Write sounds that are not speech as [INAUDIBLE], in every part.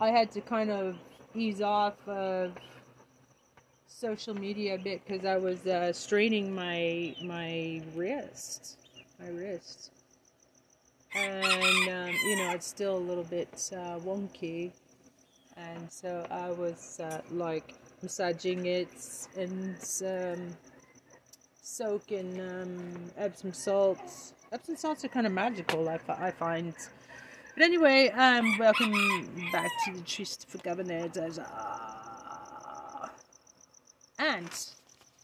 I had to kind of ease off of social media a bit because I was uh, straining my my wrist, my wrist, and um, you know it's still a little bit uh, wonky, and so I was uh, like massaging it and um, soaking um, Epsom salts. Epsom salts are kind of magical, I, I find. But anyway, um, welcome back to the Trist for Governor. And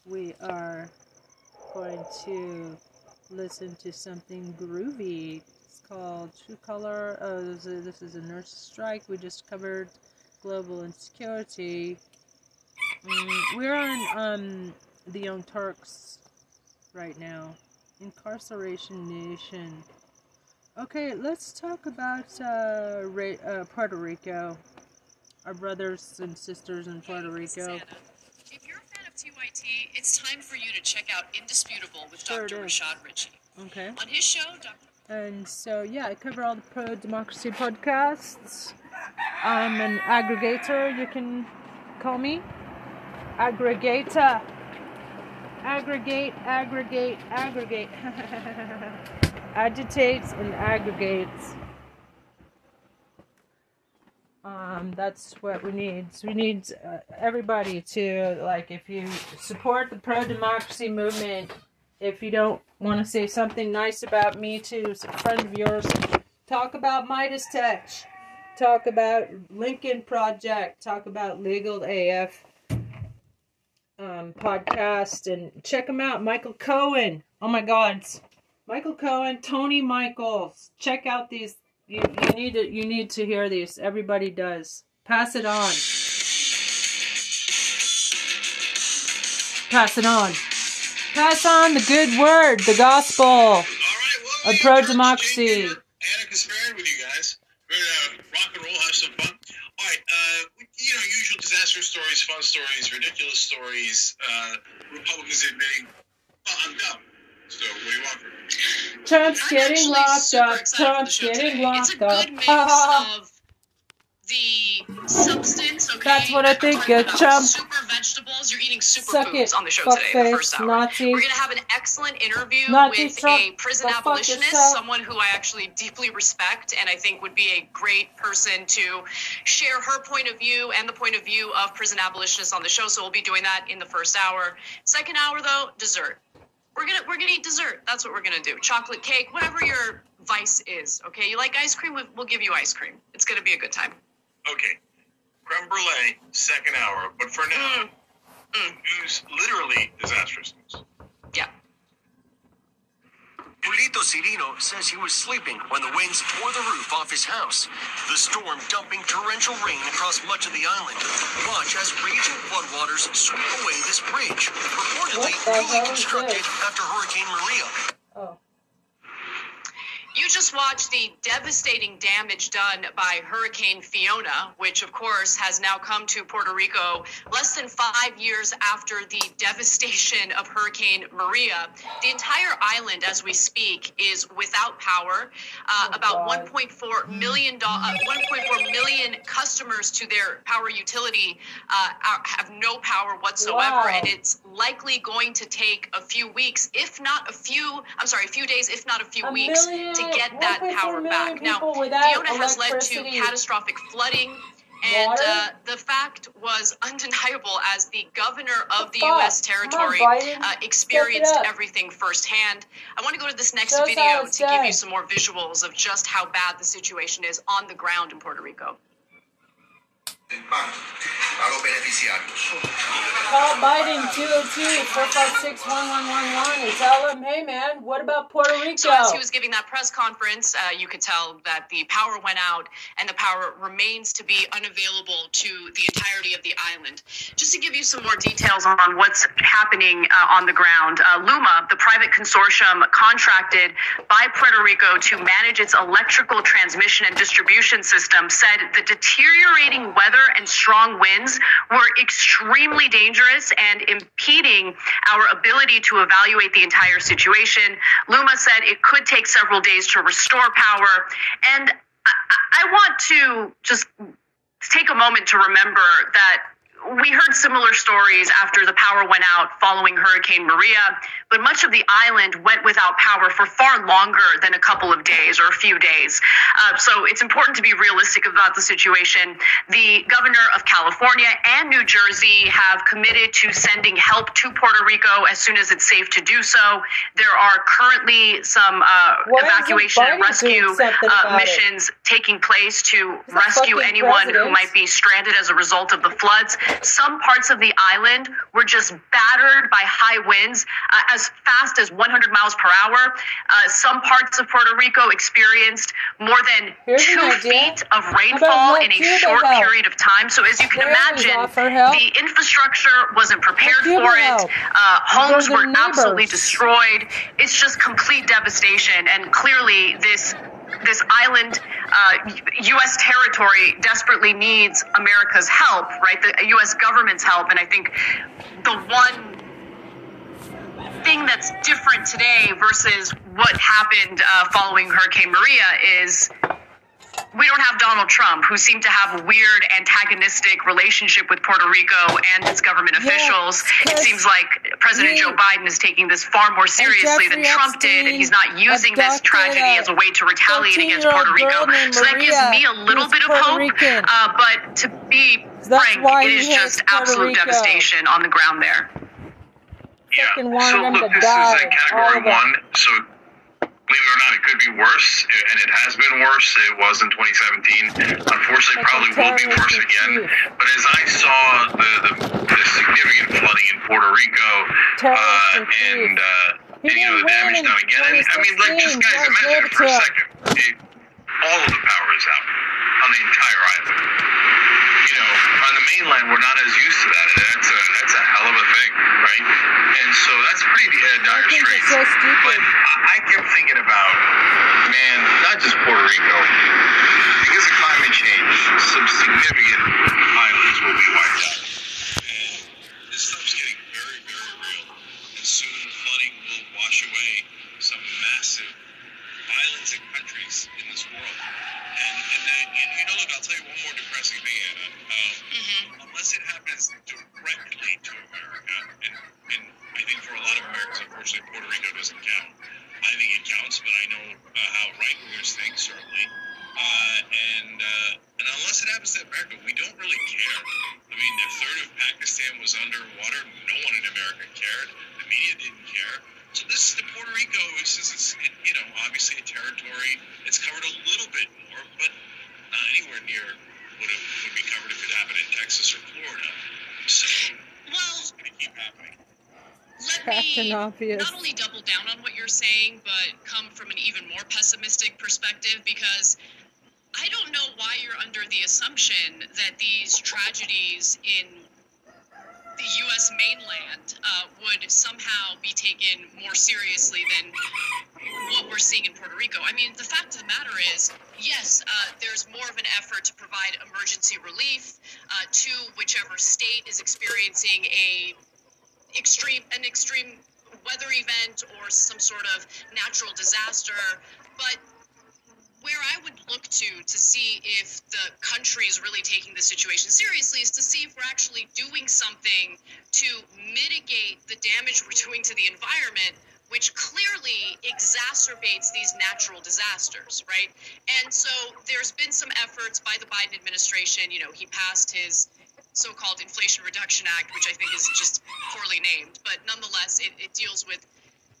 we are going to listen to something groovy. It's called True Color. Oh, this is, this is a nurse strike. We just covered global insecurity. Mm, we're on um, the Young Turks right now. Incarceration Nation. Okay, let's talk about uh, Ra- uh, Puerto Rico. Our brothers and sisters in Puerto Rico. If you're a fan of TYT, it's time for you to check out Indisputable with Sure Dr. Rashad Richey. Okay. On his show, Dr. And so, yeah, I cover all the pro democracy podcasts. I'm an aggregator, you can call me. Aggregator. Aggregate, aggregate, aggregate. [LAUGHS] Agitates and aggregates. Um, that's what we need. So we need uh, everybody to, like, if you support the pro democracy movement, if you don't want to say something nice about me to a friend of yours, talk about Midas Touch, talk about Lincoln Project, talk about Legal AF um, podcast, and check them out. Michael Cohen. Oh my God, Michael Cohen, Tony Michaels. Check out these. You, you need to you need to hear these. Everybody does. Pass it on. Pass it on. Pass on the good word, the gospel. All right, well, A pro democracy. Jane Ana Kasparian with you guys. We're gonna rock and roll, have some fun. All right, uh, you know, usual disaster stories, fun stories, ridiculous stories. Uh, Republicans admitting, well, I'm dumb. So, what do you want from me? Trump's I'm getting locked up. excited Trump's getting today. locked It's a up. good mix [LAUGHS] of the substance, okay? That's what I think, talking uh. Super vegetables. You're eating super Suck foods it, on the show today in the first hour. Nazi. We're going to have an excellent interview Nazi with Trump, a prison abolitionist, someone who I actually deeply respect and I think would be a great person to share her point of view and the point of view of prison abolitionists on the show. So we'll be doing that in the first hour. Second hour, though, dessert. We're gonna we're gonna eat dessert. That's what we're gonna do. Chocolate cake, whatever your vice is. Okay, you like ice cream? We'll give you ice cream. It's gonna be a good time. Okay, creme brulee, second hour. But for now, Mm. news literally disastrous news. Yeah. Julito Cirino says he was sleeping when the winds tore the roof off his house. The storm dumping torrential rain across much of the island. Watch as raging floodwaters sweep away this bridge, reportedly What the hell newly constructed after Hurricane Maria. Oh. You just watched the devastating damage done by Hurricane Fiona, which of course has now come to Puerto Rico less than five years after the devastation of Hurricane Maria. The entire island, as we speak, is without power. Uh, Oh, about God. 1.4 million do- uh, 1.4 million customers to their power utility uh, are, have no power whatsoever, Wow. and it's likely going to take a few weeks, if not a few. I'm sorry, a few days, if not a few A weeks, million- to get that power back. Now, Fiona has led to catastrophic flooding. And uh, the fact was undeniable as the governor of the? U.S. Territory uh, experienced everything firsthand. I want to go to this next video to give you some more visuals of just how bad the situation is on the ground in Puerto Rico. Del a los beneficiarios. Call Biden 202-456-1111 and tell him, hey man, what about Puerto Rico? So as he was giving that press conference, uh, you could tell that the power went out and the power remains to be unavailable to the entirety of the island. Just to give you some more details on what's happening uh, on the ground, uh, Luma, the private consortium contracted by Puerto Rico to manage its electrical transmission and distribution system, said the deteriorating weather and strong winds were extremely dangerous and impeding our ability to evaluate the entire situation. Luma said it could take several days to restore power. And I, I want to just take a moment to remember that we heard similar stories after the power went out following Hurricane Maria, but much of the island went without power for far longer than a couple of days or a few days. Uh, so it's important to be realistic about the situation. The governor of California and New Jersey have committed to sending help to Puerto Rico as soon as it's safe to do so. There are currently some uh, evacuation and rescue uh, about it? missions taking place to rescue anyone who might be stranded as a result of the floods. Some parts of the island were just battered by high winds uh, as fast as 100 miles per hour. Uh, some parts of Puerto Rico experienced more than Here's two feet of rainfall in a short help? period of time. So, as you can imagine, the infrastructure wasn't prepared for it. Uh, homes were absolutely destroyed. It's just complete devastation. And clearly, this this island, uh, U.S. territory, desperately needs America's help, right? The U.S. government's help. And I think the one thing that's different today versus what happened uh, following Hurricane Maria is we don't have Donald Trump, who seemed to have a weird antagonistic relationship with Puerto Rico and its government Yeah, officials. it seems like President he- Joe Biden is taking this far more seriously than Jeffrey Trump did, and he's not using this tragedy as a way to retaliate against Puerto Rico. So that gives me a little bit of Puerto hope. Uh, but to be That's frank, why it he is hates just Puerto absolute Rico. devastation on the ground there. Yeah. Fucking wanted So them look, this die, is a category one. So believe it or not, it could be worse, and it has been worse. It was in 2017. Unfortunately, probably will be worse again. But as I saw the, the, the significant flooding in Puerto Rico, uh, and uh, He you know the damage done again. And, I mean, like, just guys, imagine for a second. It, all of the power is out on the entire island. You know, on the mainland, we're not as used to that, and that's a that's a hell of a thing, right? And so that's pretty uh, dire straits. so. But I, I kept thinking about, man, not just Puerto Rico. Because of climate change, some significant islands will be wiped out. And this stuff's getting very, very real. And soon flooding will wash away some massive islands and countries in this world. And, and then, you, you know, look, I'll tell you one more depressing thing, Ana. Um, Unless it happens directly to America, and, and I think for a lot of Americans, unfortunately, Puerto Rico doesn't count. I think it counts, but I know uh, how right wingers think, certainly. Uh, and uh, and unless it happens to America, we don't really care. I mean, a third of Pakistan was underwater. No one in America cared. The media didn't care. So this is the Puerto Rico is, is, is it, you know obviously a territory. It's covered a little bit more, but not anywhere near what it would be covered if it happened in Texas or Florida. So Well, it's going to keep happening. let Captain me Obvious. not only double down on what you're saying, but come from an even more pessimistic perspective because I don't know why you're under the assumption that these tragedies in the U.S. mainland uh, would somehow be taken more seriously than what we're seeing in Puerto Rico. I mean, the fact of the matter is, yes, uh, there's more of an effort to provide emergency relief uh, to whichever state is experiencing a extreme an extreme weather event or some sort of natural disaster but where I would look to to see if the country is really taking the situation seriously is to see if we're actually doing something to mitigate the damage we're doing to the environment, which clearly exacerbates these natural disasters, right? And so there's been some efforts by the Biden administration. You know, he passed his so-called Inflation Reduction Act, which I think is just poorly named, but nonetheless, it, it deals with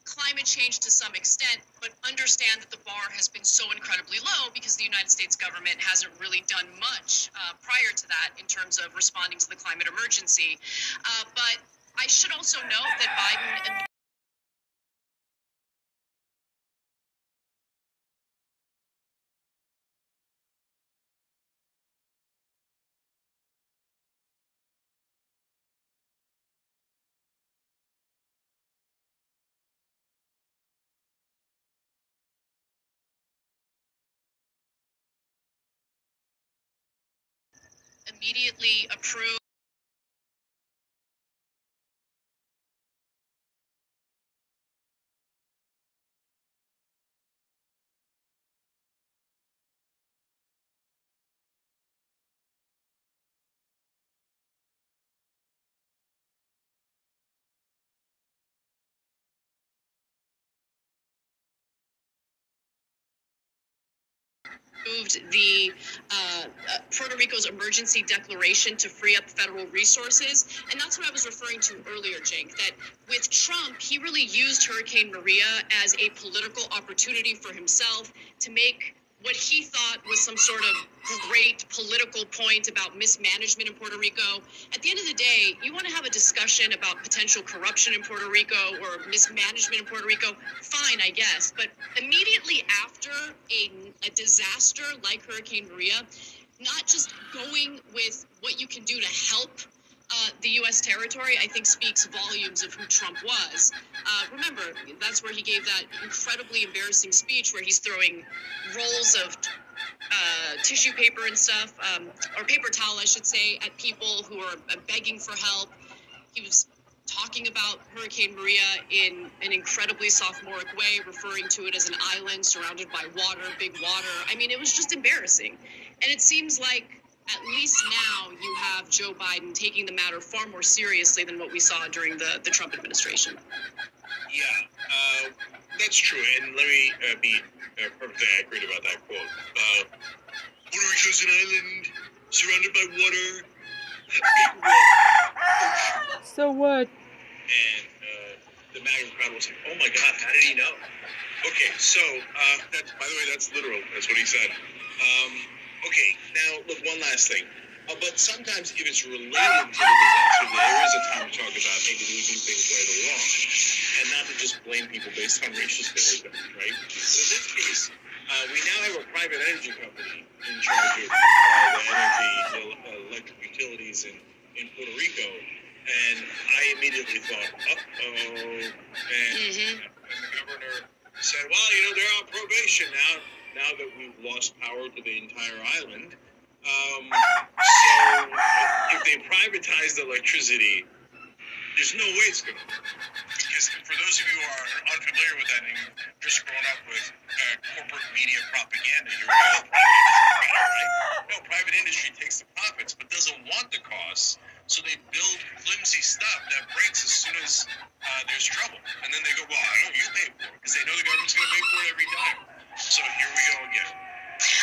climate change to some extent, but understand that the bar has been so incredibly low because the United States government hasn't really done much uh, prior to that in terms of responding to the climate emergency. Uh, but I should also note that Biden immediately approved. the uh, uh, Puerto Rico's emergency declaration to free up federal resources. And that's what I was referring to earlier, Jake, that with Trump, he really used Hurricane Maria as a political opportunity for himself to make what he thought was some sort of great political point about mismanagement in Puerto Rico. At the end of the day, you want to have a discussion about potential corruption in Puerto Rico or mismanagement in Puerto Rico, fine, I guess. But immediately after a, a disaster like Hurricane Maria, not just going with what you can do to help uh, the U.S. territory, I think speaks volumes of who Trump was. Uh, remember, that's where he gave that incredibly embarrassing speech where he's throwing rolls of uh, tissue paper and stuff, um, or paper towel, I should say, at people who are uh, begging for help. He was talking about Hurricane Maria in an incredibly sophomoric way, referring to it as an island surrounded by water, big water. I mean, it was just embarrassing. And it seems like at least now you have Joe Biden taking the matter far more seriously than what we saw during the, the Trump administration. Yeah, uh, that's true. And let me uh, be uh, perfectly accurate about that quote. Uh, Puerto Rico's an island surrounded by water. Water. So what? And uh, the MAGA crowd was like, "Oh my God, how did he know?" Okay, so uh, that, by the way, that's literal. That's what he said. Um, okay, now look, one last thing. Uh, but sometimes, if it's related to the disaster, there is a time to talk about maybe they do things right or wrong, and not to just blame people based on racial stereotypes, right? So in this case, uh, we now have a private energy company in charge of uh, the energy, the uh, electric utilities in, in Puerto Rico, and I immediately thought, uh-oh, and, Mhm. and the governor said, well, you know, they're on probation now, now that we've lost power to the entire island. Um, so if they privatized electricity, there's no way it's going to work. Because for those of you who are unfamiliar with that and just grown up with uh, corporate media propaganda, you're oh, private industry, right? No, private industry takes the profits but doesn't want the costs. So they build flimsy stuff that breaks as soon as uh, there's trouble. And then they go, well, I know you pay for it because they know the government's going to pay for it every time. So here we go again.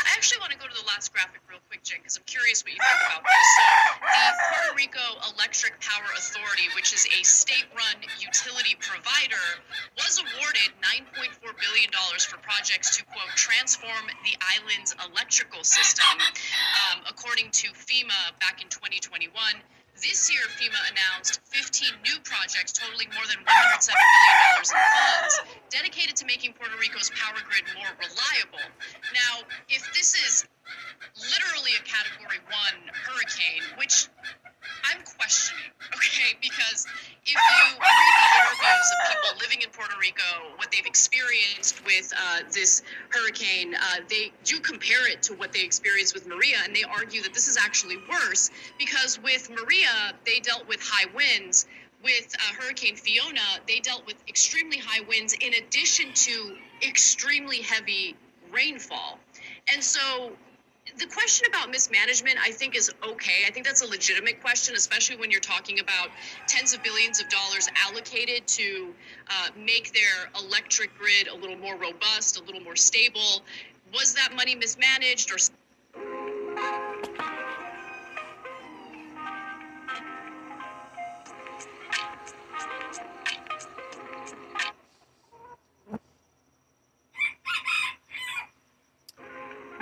I actually want to go to the last graphic real quick, Jen, because I'm curious what you think about this. So, the Puerto Rico Electric Power Authority, which is a state-run utility provider, was awarded 9.4 billion dollars for projects to quote transform the island's electrical system, um, according to FEMA back in 2021. This year, FEMA announced 15 new projects totaling more than $107 million in funds dedicated to making Puerto Rico's power grid more reliable. Now, if this is literally a category one hurricane, which I'm questioning, okay, because if you read the interviews of people living in Puerto Rico, what they've experienced with uh, this hurricane, uh, they do compare it to what they experienced with Maria, and they argue that this is actually worse because with Maria, they dealt with high winds. With uh, Hurricane Fiona, they dealt with extremely high winds in addition to extremely heavy rainfall. And so the question about mismanagement, I think, is okay. I think that's a legitimate question, especially when you're talking about tens of billions of dollars allocated to uh, make their electric grid a little more robust, a little more stable. Was that money mismanaged or?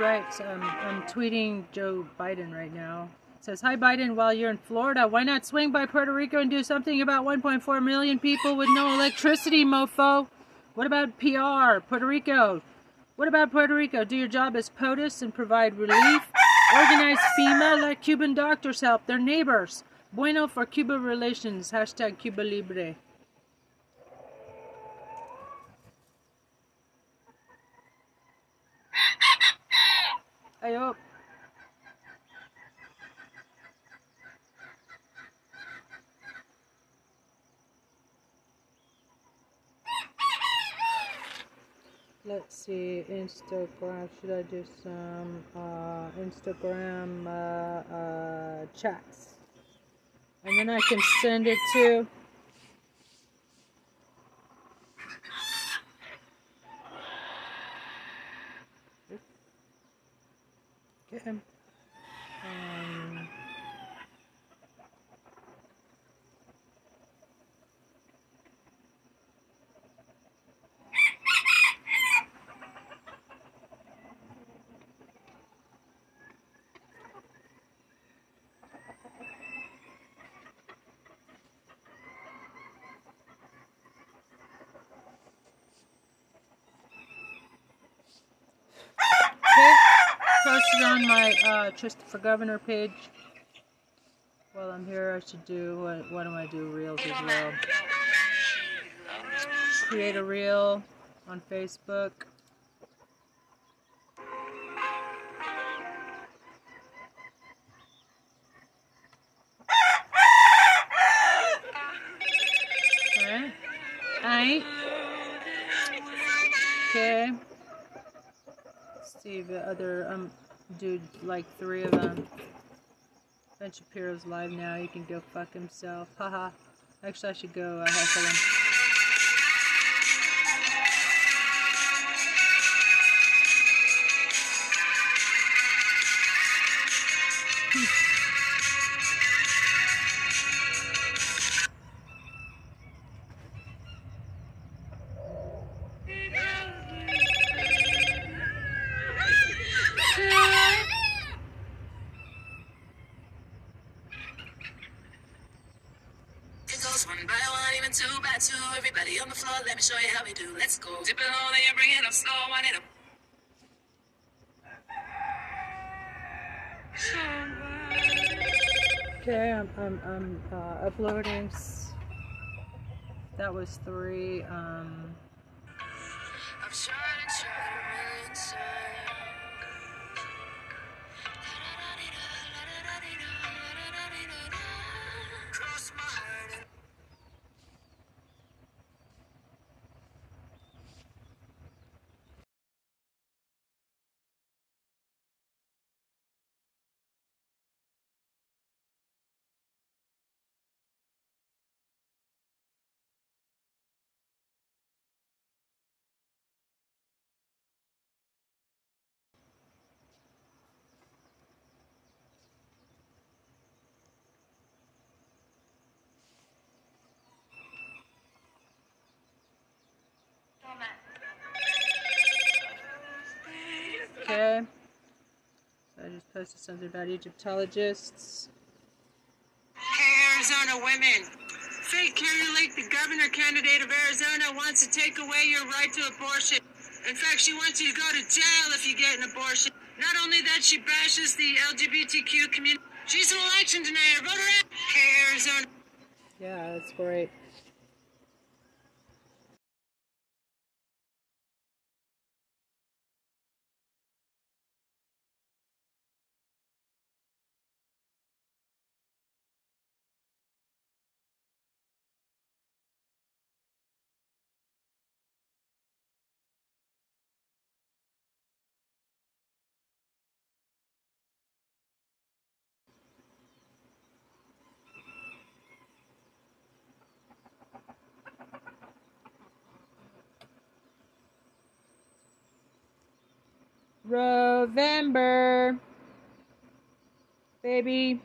Right. Um, I'm tweeting Joe Biden right now. It says, Hi, Biden. While you're in Florida, why not swing by Puerto Rico and do something about 1.4 million people with no electricity, mofo? What about PR? Puerto Rico. What about Puerto Rico? Do your job as POTUS and provide relief. Organize FEMA. Let Cuban doctors help their neighbors. Bueno for Cuba relations. Hashtag Cuba Libre. Ayo. Let's see, Instagram. Should I do some uh, Instagram uh, uh, chats? And then I can send it to. Okay. Um, okay. Posted on uh, for Governor page. While I'm here, I should do what? What do I do? Reels as well. Create a reel on Facebook. Dude like three of them. Ben Shapiro's live now. He can go fuck himself. Haha. Actually, I should go uh, him. Uh, uploading. That was three. Um, Just something about Egyptologists. Hey, Arizona women. Fake Kari Lake, the governor candidate of Arizona, wants to take away your right to abortion. In fact, she wants you to go to jail if you get an abortion. Not only that, she bashes the LGBTQ community. She's an election denier. Vote her out. Hey, Arizona. Yeah, that's great. November. Baby.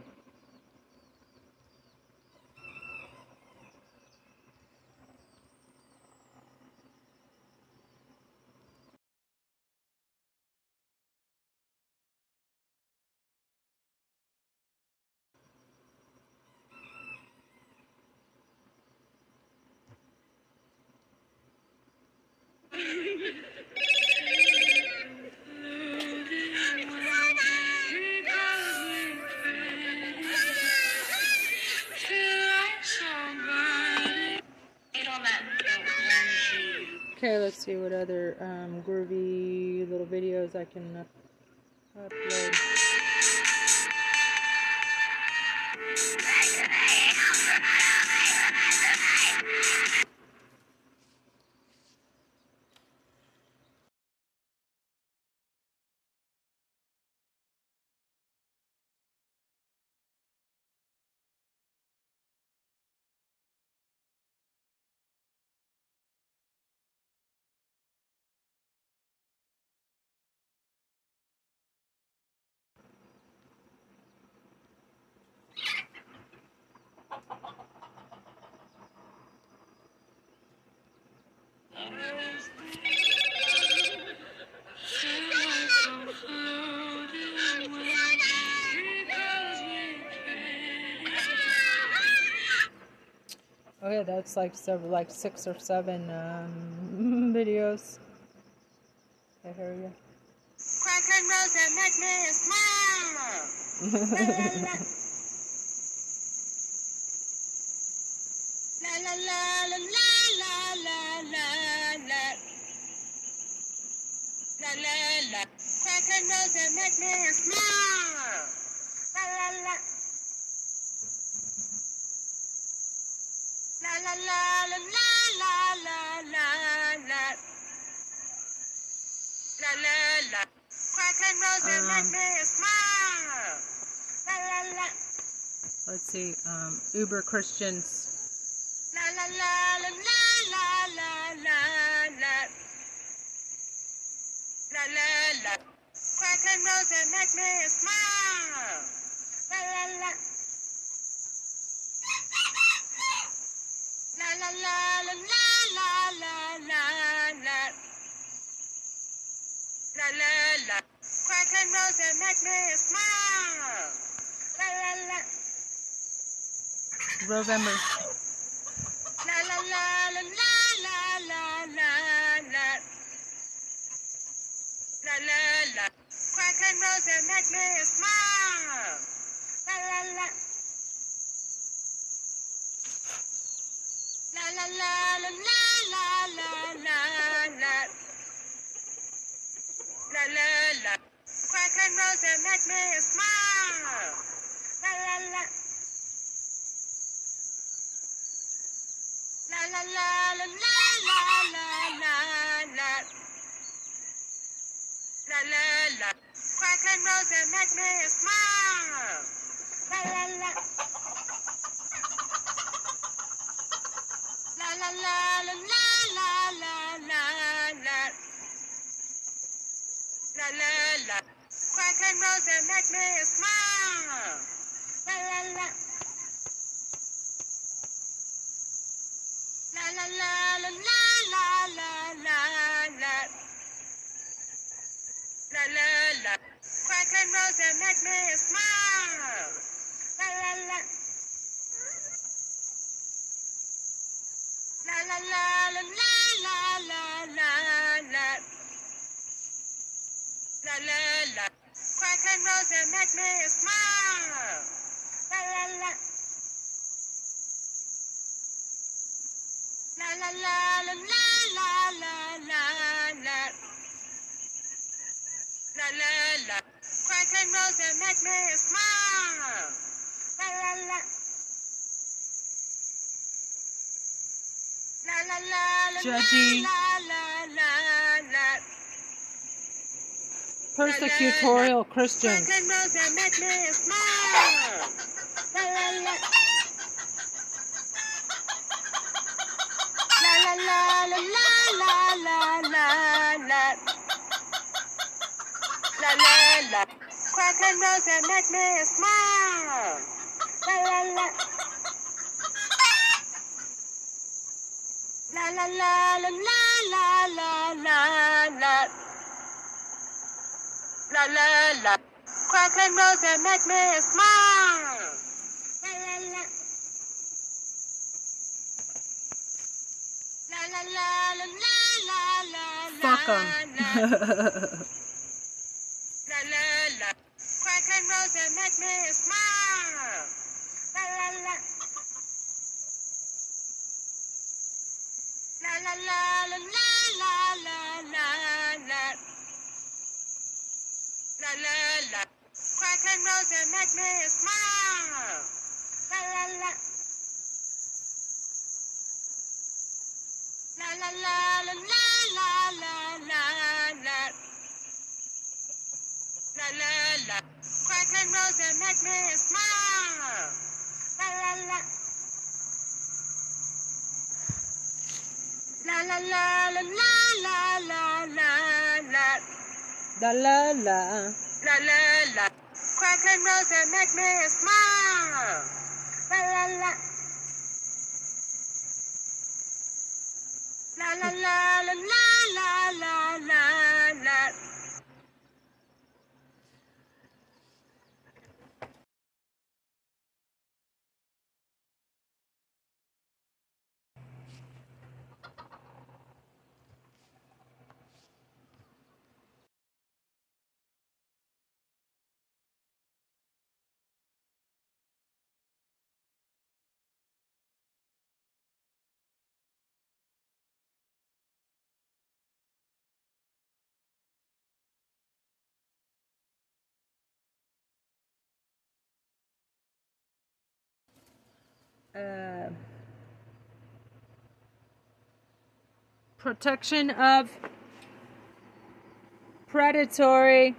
I can upload. That's like several, like six or seven um, [LAUGHS] videos. I hear you. Crack and rose and make me smile. La la [LAUGHS] la la la la la la la. La. La la la. La la la la la la la la la. La la. Crack and rose and make Um, me smile. La la la. Let's see. Um, Uber Christians. La la la la la la la la la. La la la. Crack and rose and make me smile. La la la. November. La la la la la la la la la. La la la. Crack and rose and make me smile. La la la. La la la la la la la la la. La la. Crack and rose and make me smile. La la la. La la la la la la la la la. La la la. Crack and rose and make me smile. La la la. Crack and rose and make me smile. La la La La La La La La La La La La. Quick and Rose and make me smile. la la. La la la la la la la la la. La la. Crack and rose and make me smile. La la la. La la la la la la la la la. La la la. And rose and make me smile. La la la. La la la. Crack and rose and make me smile. La la la. La la la la la la la la la. La la la. Crack and rose and make me smile. La la la. La la la la la la la la. Fuck. 'em. Rose and make me smile. La la la. Crack and rose and make me smile. La la la. La la la la la la la la la. La la la. Crack and rose and make me smile. La la la. La la la la la la la la. La la la. La la. Crackling rose and make me smile. La la. La la la la la la la. Protection of predatory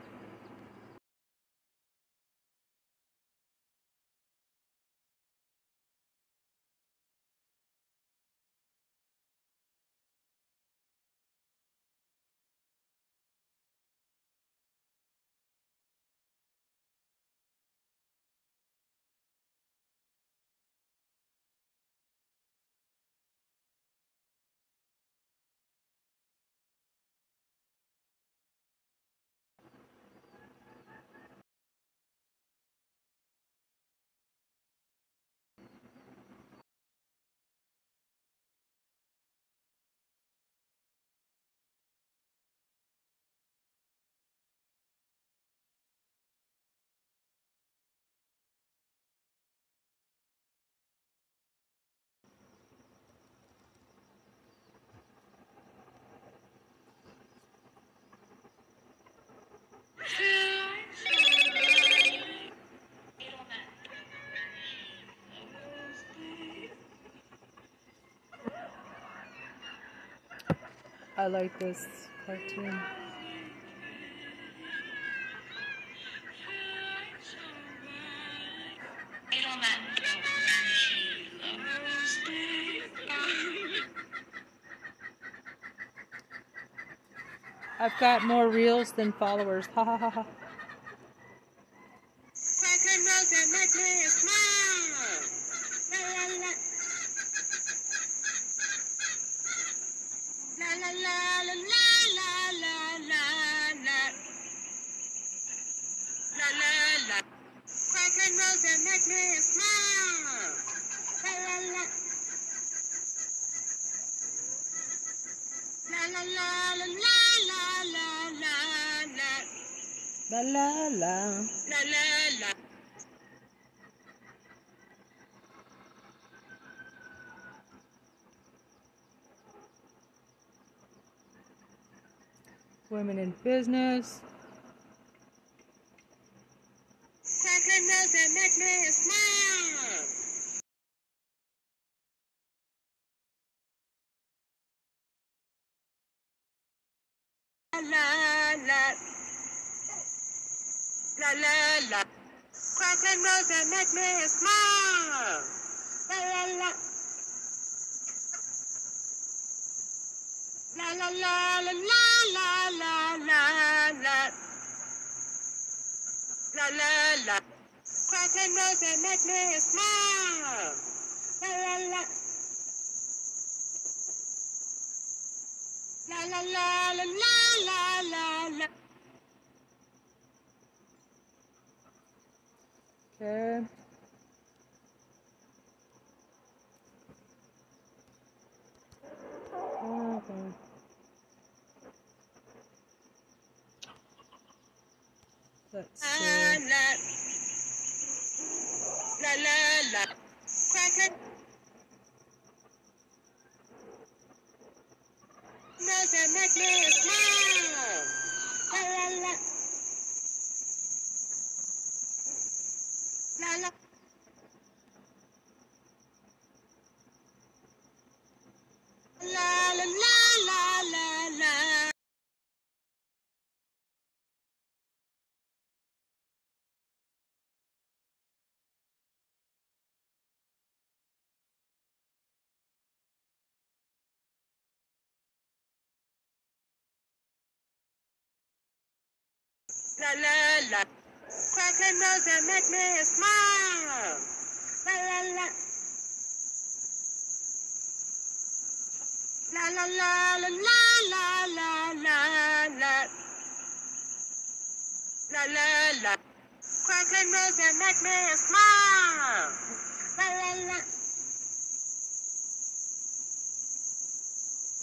I like this cartoon. I've got more reels than followers. Ha ha ha ha. Smile. La la la. La la la. Crack and rose and make me smile. La la la. La la la la la la la la la. La la la. Crack and and make me smile. La la. La la la la la la la la. Okay. Okay. Let's La see. la. La la la. Crack and rose and make me smile. La la la. La la. La la la la La la la. Crack and rose and make me smile. La la la. La la la la la la la la la. La la la. Crackling rose and make me smile. La la la.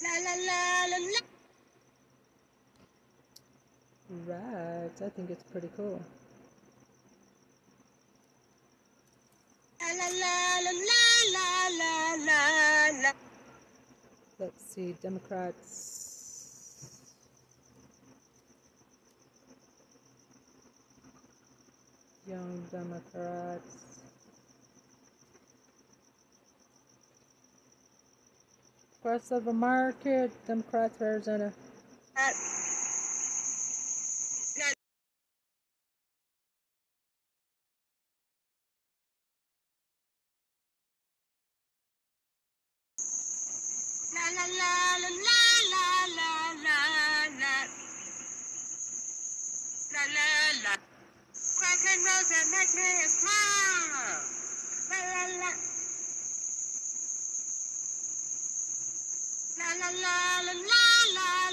La la la la la. Right, I think it's pretty cool. Let's see, Democrats. Young Democrats. progressive America, Democrats Arizona. Uh Rose and make me smile. La la la. La la la la la la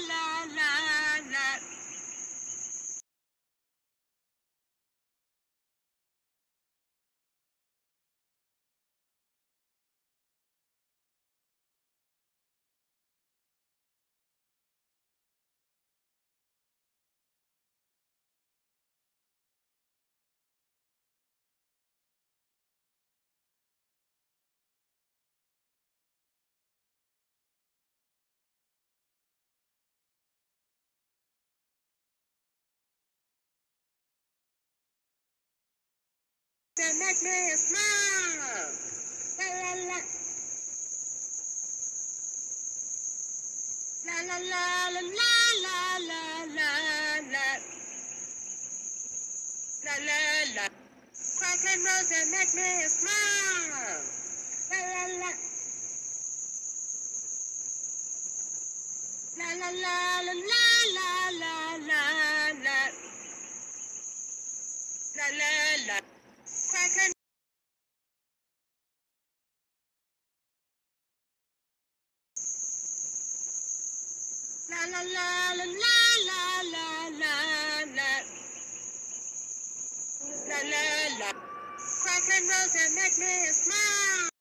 and make me smile. La la la. La la la la la la la la la. La la. Crackling rose make me smile. La la la. La la la la la la la la la. La la أخ وزمت لي إصلاح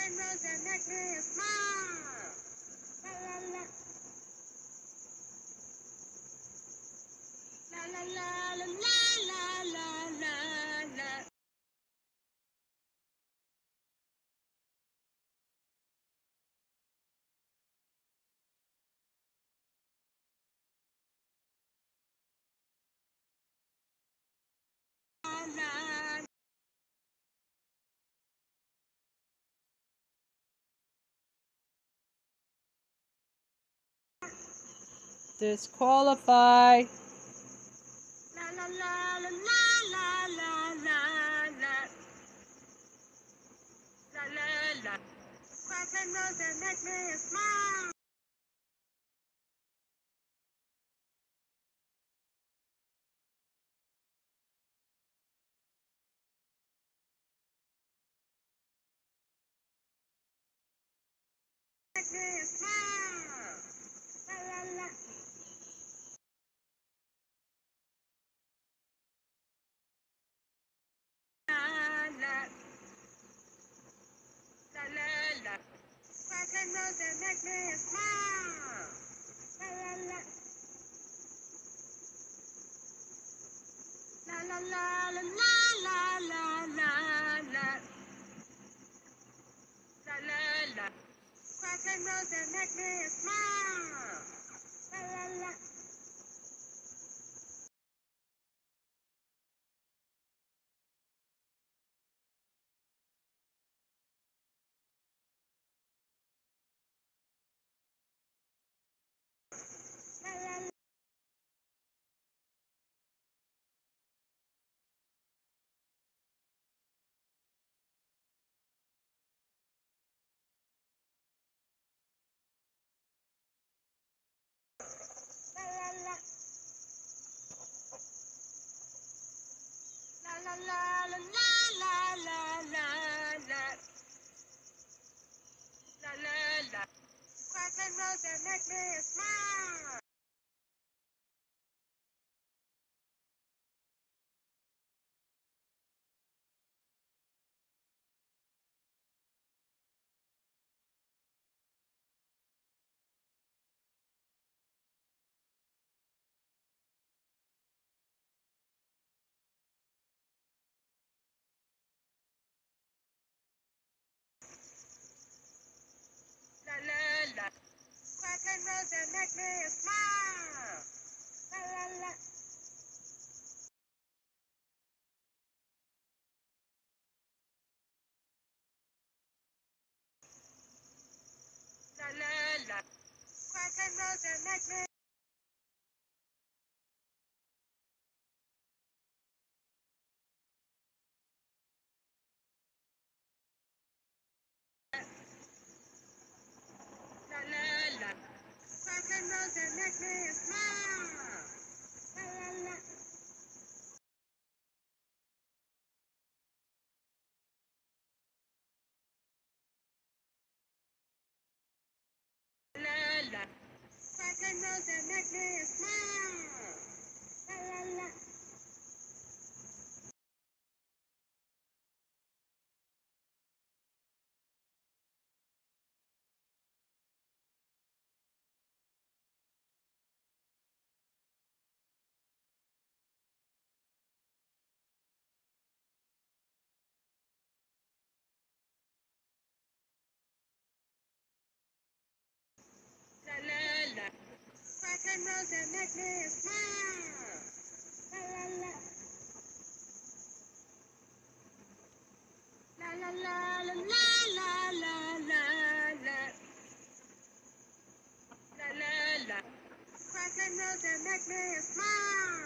Monroe's the necklace. La la la. La la la la la. Disqualify. La la la la la la la la la. La la la. Crackling rose and make me smile. Make me smile. Rose that make me smile. La la la. La la la la la la la la. La la la. Make me smile. La la. La Rosa make me smile. And that make me smile. La la la. La la la. Crack and make me La la la. Crack and rose that make me smile. La la la. La la. Crack and rose that make me smile. want to. La la la. La la la la la la la la. La la la. And smile.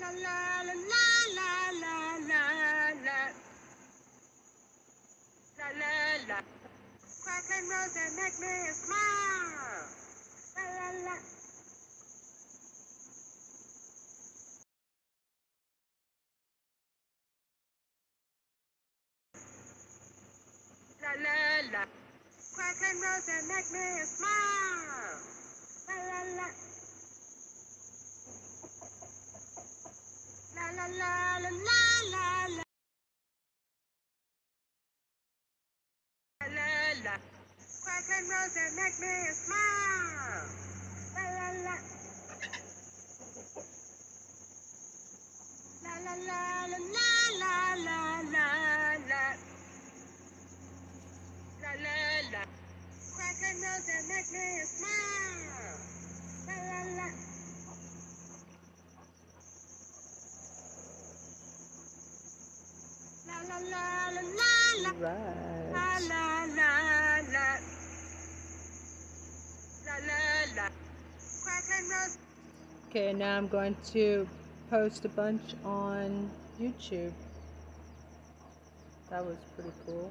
La la la la la la la la la. La. And rose that make me smile. La la la. La la la. Crack and rose that make me smile. La la la. La la la la la la la. And make me smile. La la la. La la la la la la la la la. La la and rose that make me smile. La la la. La la la la la la. La Right. la la la. La la la. Crack and rose. Okay, now I'm going to post a bunch on YouTube. That was pretty cool.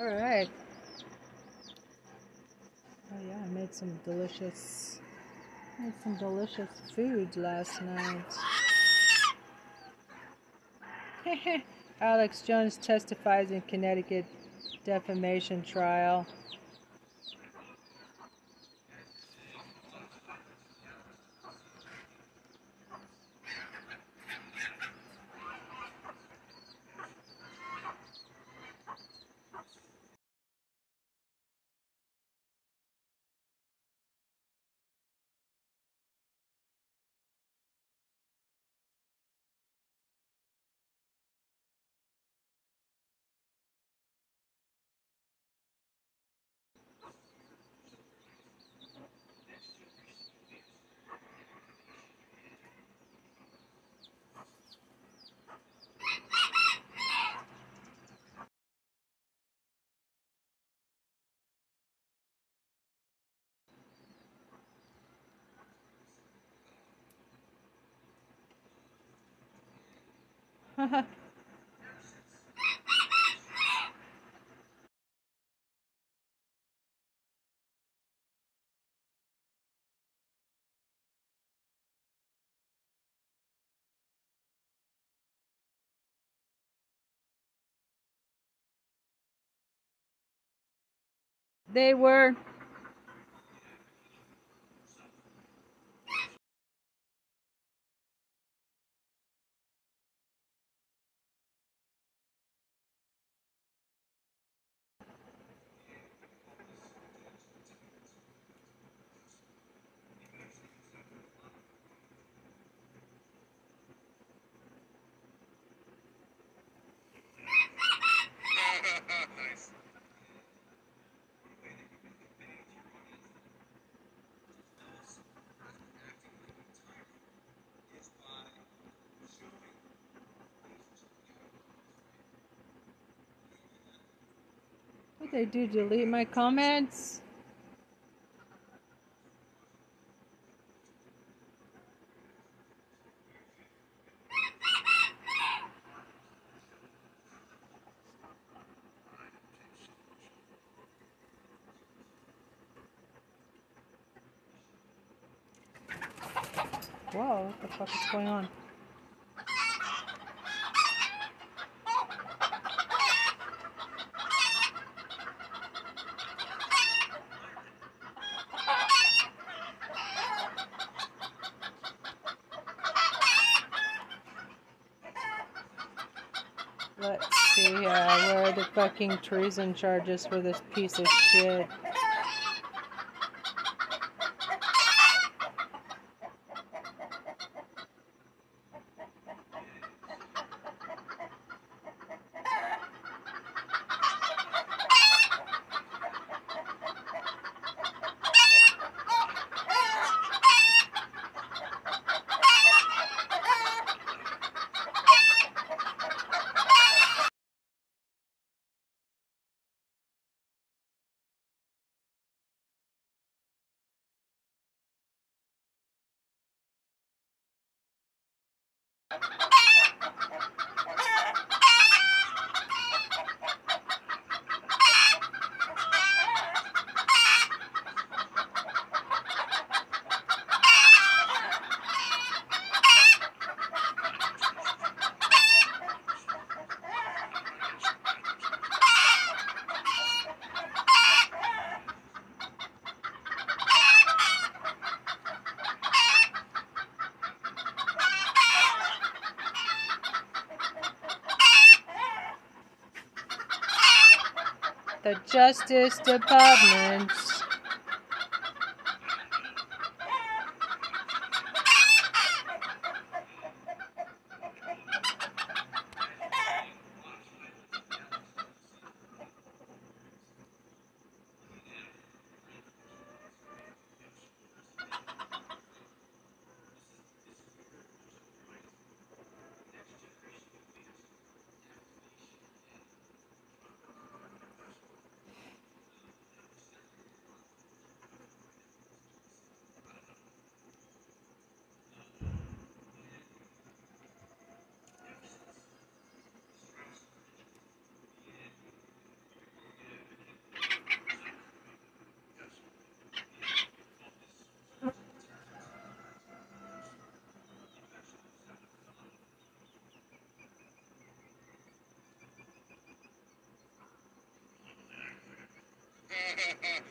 All right. Oh yeah, I made some delicious, made some delicious food last night. [LAUGHS] Alex Jones testifies in Connecticut defamation trial. They were what they do delete my comments Whoa, what the fuck is going on? Let's see, uh, where are the fucking treason charges for this piece of shit? Justice Department.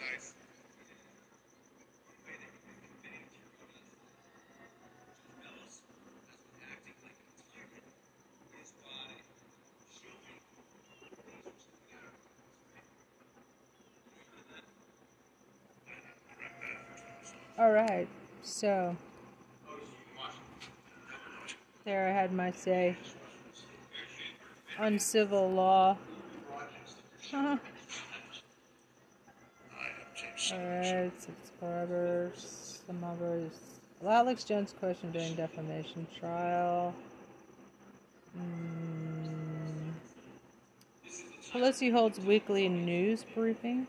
nice. All right, so there I had my say. Uncivil law. [LAUGHS] Alright, subscribers, some others. Alex Jones question during defamation trial. Hmm. Pelosi holds weekly news briefing.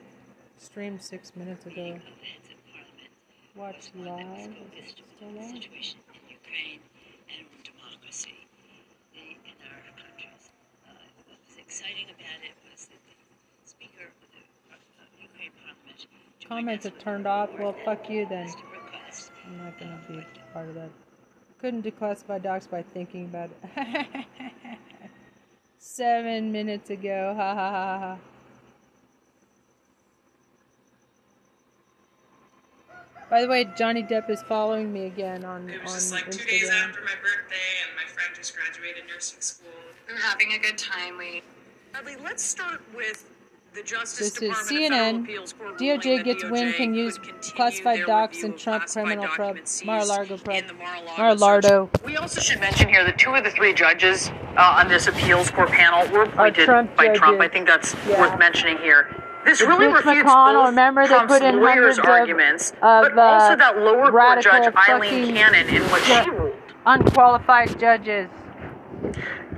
Streamed six minutes ago. Watch live. Is it still on? situation in Ukraine and democracy in our countries. Uh, what was exciting about it was that the Speaker of the uh, Ukraine Parliament Comments are turned off. Well, fuck you then. to I'm not gonna be part of that. Couldn't declassify docs by thinking about it. [LAUGHS] Seven minutes ago. Ha ha ha ha. By the way, Johnny Depp is following me again on It was on just like two Instagram. days after my birthday, and my friend just graduated nursing school. We're having a good time. We Bradley, let's start with the Justice This Department and Federal CNN. Appeals Court DOJ ruling that gets DOJ win can use classified docs review and of Trump criminal probe. documents Mar-a-Lago probe. Mar-a-Lago Mar-a-Lago. We also should mention here that two of the three judges uh, on this appeals court panel were appointed Trump by Trump. I think that's Yeah. worth mentioning here. This really Mitch refutes McConnell, both remember they Trump's put in lawyers' hundreds of- arguments, of, but uh, also that lower court judge Aileen fucking Cannon in what she ruled. Unqualified judges.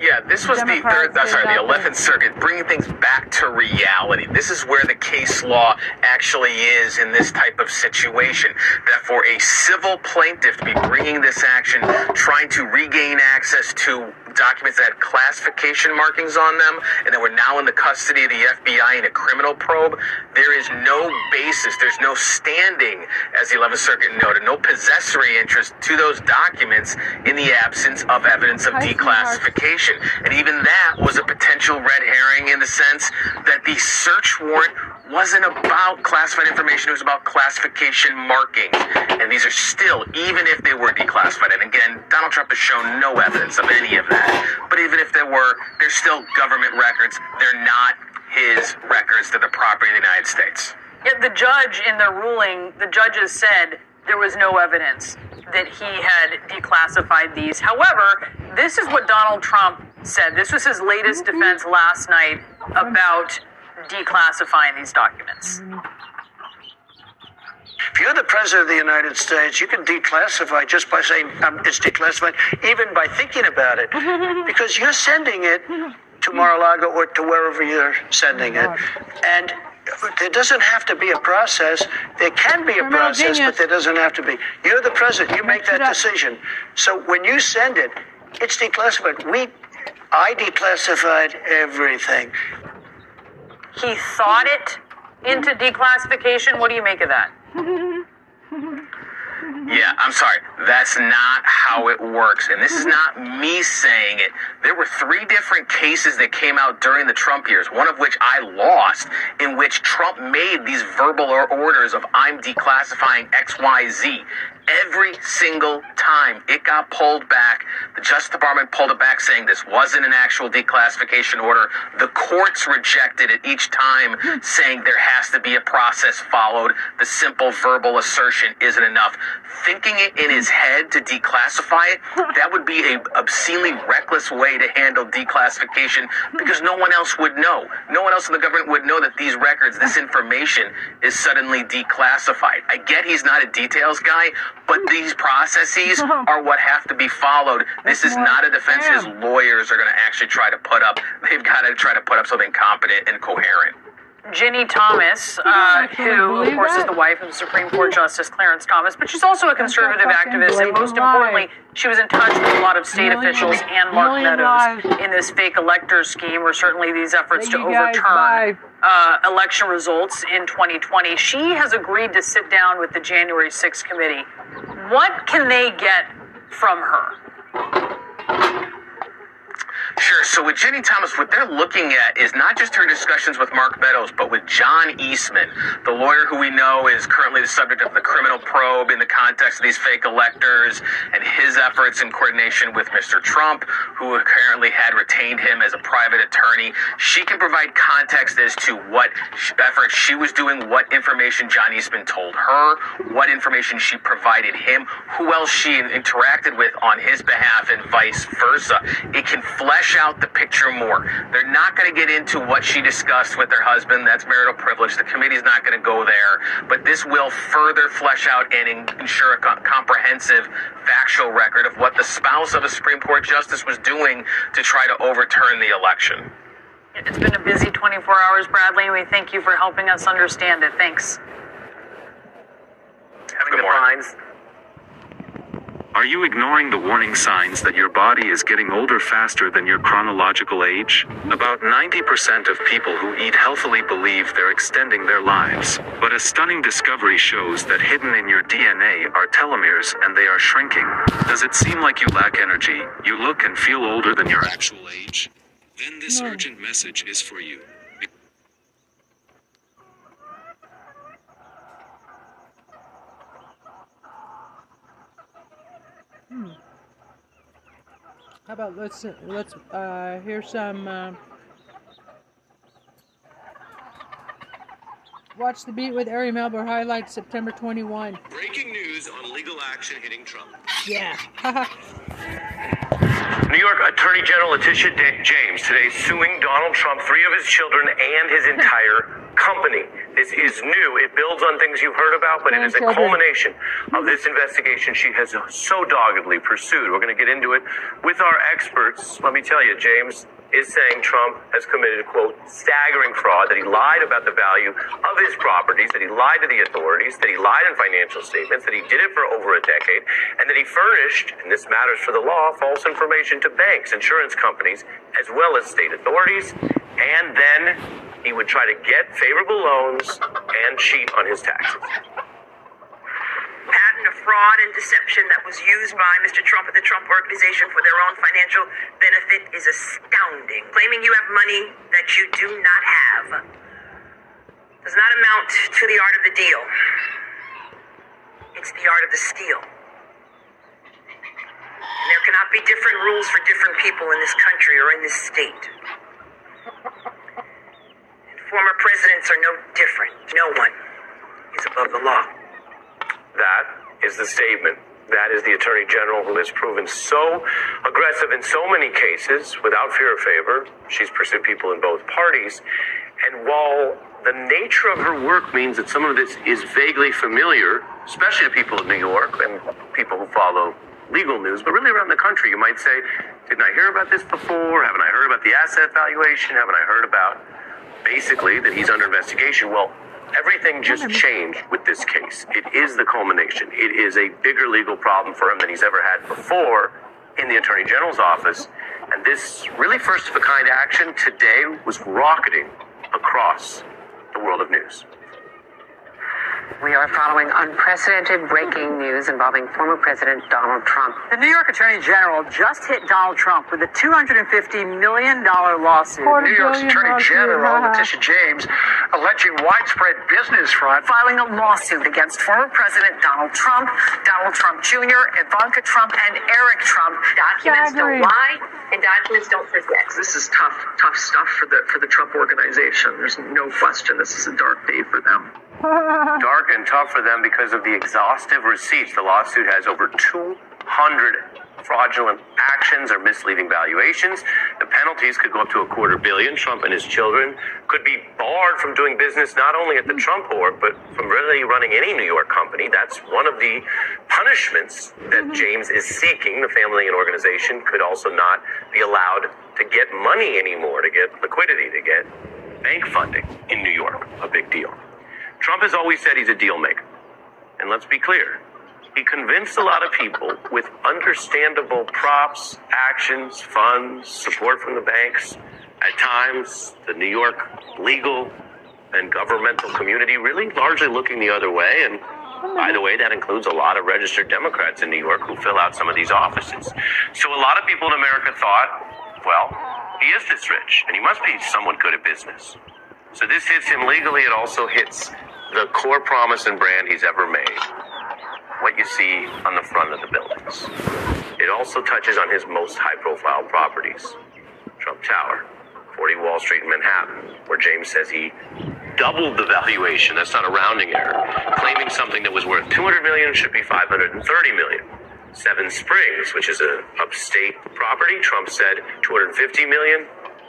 Yeah, this was the Democrats third, uh, sorry, the 11th Circuit, bringing things back to reality. This is where the case law actually is in this type of situation. That for a civil plaintiff to be bringing this action, trying to regain access to documents that had classification markings on them, and that were now in the custody of the FBI in a criminal probe, there is no basis, there's no standing, as the 11th Circuit noted, no possessory interest to those documents in the absence of evidence of declassification. And even that was a potential red herring in the sense that the search warrant wasn't about classified information, it was about classification markings. And these are still, even if they were declassified, and again, Donald Trump has shown no evidence of any of that. But even if there were, they're still government records. They're not his records, they're the property of the United States. Yet the judge, in their ruling, the judges said there was no evidence that he had declassified these. However, this is what Donald Trump said. This was his latest defense last night about declassifying these documents. If you're the president of the United States, you can declassify just by saying um, it's declassified, even by thinking about it, [LAUGHS] because you're sending it to Mar-a-Lago or to wherever you're sending it, and there doesn't have to be a process. There can be a Criminal process, but there doesn't have to be. You're the president. You make that decision. So when you send it, It's declassified. We, I declassified everything. He thought it into declassification. What do you make of that? Yeah, I'm sorry. That's not how it works. And this is not me saying it. There were three different cases that came out during the Trump years, one of which I lost, in which Trump made these verbal orders of I'm declassifying XYZ. Every single time it got pulled back, the Justice Department pulled it back saying this wasn't an actual declassification order. The courts rejected it each time hmm. saying there has to be a process followed. The simple verbal assertion isn't enough. Thinking it in his head to declassify it, that would be an obscenely reckless way to handle declassification because no one else would know. No one else in the government would know that these records, this information is suddenly declassified. I get he's not a details guy, but these processes [LAUGHS] are what have to be followed. This is not a defense his lawyers are going to actually try to put up. They've got to try to put up something competent and coherent. Ginni Thomas, [LAUGHS] uh, who, of course, is the wife of Supreme Court Justice Clarence Thomas, but she's also a conservative activist, and most importantly, she was in touch with a lot of state officials and Mark Meadows lives. in this fake elector scheme, or certainly these efforts to Thank you guys. overturn uh, election results in 2020. She has agreed to sit down with the January 6th committee. What can they get from her? Sure. So with Ginni Thomas, what they're looking at is not just her discussions with Mark Meadows, but with John Eastman, the lawyer who we know is currently the subject of the criminal probe in the context of these fake electors, and his efforts in coordination with Mr. Trump, who apparently had retained him as a private attorney. She can provide context as to what efforts she was doing, what information John Eastman told her, what information she provided him, who else she interacted with on his behalf, and vice versa. It can flesh out the picture more. They're not going to get into what she discussed with her husband. That's marital privilege. The committee's not going to go there. But this will further flesh out and ensure a comprehensive factual record of what the spouse of a Supreme Court justice was doing to try to overturn the election. It's been a busy 24 hours, Bradley, and we thank you for helping us understand it. Thanks. Having the lines. Are you ignoring the warning signs that your body is getting older faster than your chronological age? About 90% of people who eat healthily believe they're extending their lives. But a stunning discovery shows that hidden in your DNA are telomeres and they are shrinking. Does it seem like you lack energy, you look and feel older than your actual age? Then this urgent message is for you. How about let's let's uh hear some uh, watch the beat with Ari Melber highlights September 21. Breaking news on legal action hitting Trump. Yeah. [LAUGHS] New York Attorney General Letitia James today suing Donald Trump, three of his children, and his entire company. This is new. It builds on things you've heard about, but it is a culmination of this investigation she has so doggedly pursued. We're going to get into it with our experts. Let me tell you, James is saying Trump has committed, quote, staggering fraud, that he lied about the value of his properties, that he lied to the authorities, that he lied in financial statements, that he did it for over a decade, and that he furnished, and this matters for the law, false information to banks, insurance companies, as well as state authorities, and then he would try to get favorable loans and cheat on his taxes. pattern of fraud and deception that was used by Mr. Trump and the Trump Organization for their own financial benefit is astounding. Claiming you have money that you do not have does not amount to the art of the deal. It's the art of the steal. There cannot be different rules for different people in this country or in this state. Former presidents are no different. No one is above the law. That is the statement. That is the Attorney General who has proven so aggressive in so many cases without fear of favor. She's pursued people in both parties. And while the nature of her work means that some of this is vaguely familiar, especially to people in New York and people who follow legal news, but really around the country, you might say, didn't I hear about this before? Haven't I heard about the asset valuation? Haven't I heard about basically that he's under investigation? Well, everything just changed with this case. It is the culmination. It is a bigger legal problem for him than he's ever had before. in the Attorney General's office. And this really first of a kind action today was rocketing across the world of news. We are following unprecedented breaking news involving former President Donald Trump. The New York Attorney General just hit Donald Trump with a $250 million lawsuit. New York's Attorney General Letitia James alleging widespread business fraud. Filing a lawsuit against former President Donald Trump, Donald Trump Jr., Ivanka Trump, and Eric Trump. Documents Staggering. don't lie, and documents don't forget. This is tough, tough stuff for the for the Trump organization. There's no question this is a dark day for them. [LAUGHS] Dark and tough for them because of the exhaustive receipts. The lawsuit has over 200 fraudulent actions or misleading valuations. The penalties could go up to a quarter billion. Trump and his children could be barred from doing business not only at the Trump Org, but from really running any New York company. That's one of the punishments that mm-hmm. James is seeking. The family and organization could also not be allowed to get money anymore, to get liquidity, to get bank funding in New York. A big deal. Trump has always said he's a deal maker. And let's be clear, he convinced a lot of people with understandable props, actions, funds, support from the banks. At times, the New York legal and governmental community really largely looking the other way. And by the way, that includes a lot of registered Democrats in New York who fill out some of these offices. So a lot of people in America thought, well, he is this rich and he must be somewhat good at business. So this hits him legally. It also hits the core promise and brand he's ever made. What you see on the front of the buildings. It also touches on his most high profile properties. Trump Tower, 40 Wall Street in Manhattan, where James says he doubled the valuation. That's not a rounding error. Claiming something that was worth 200 million should be 530 million. Seven Springs, which is a upstate property, Trump said 250 million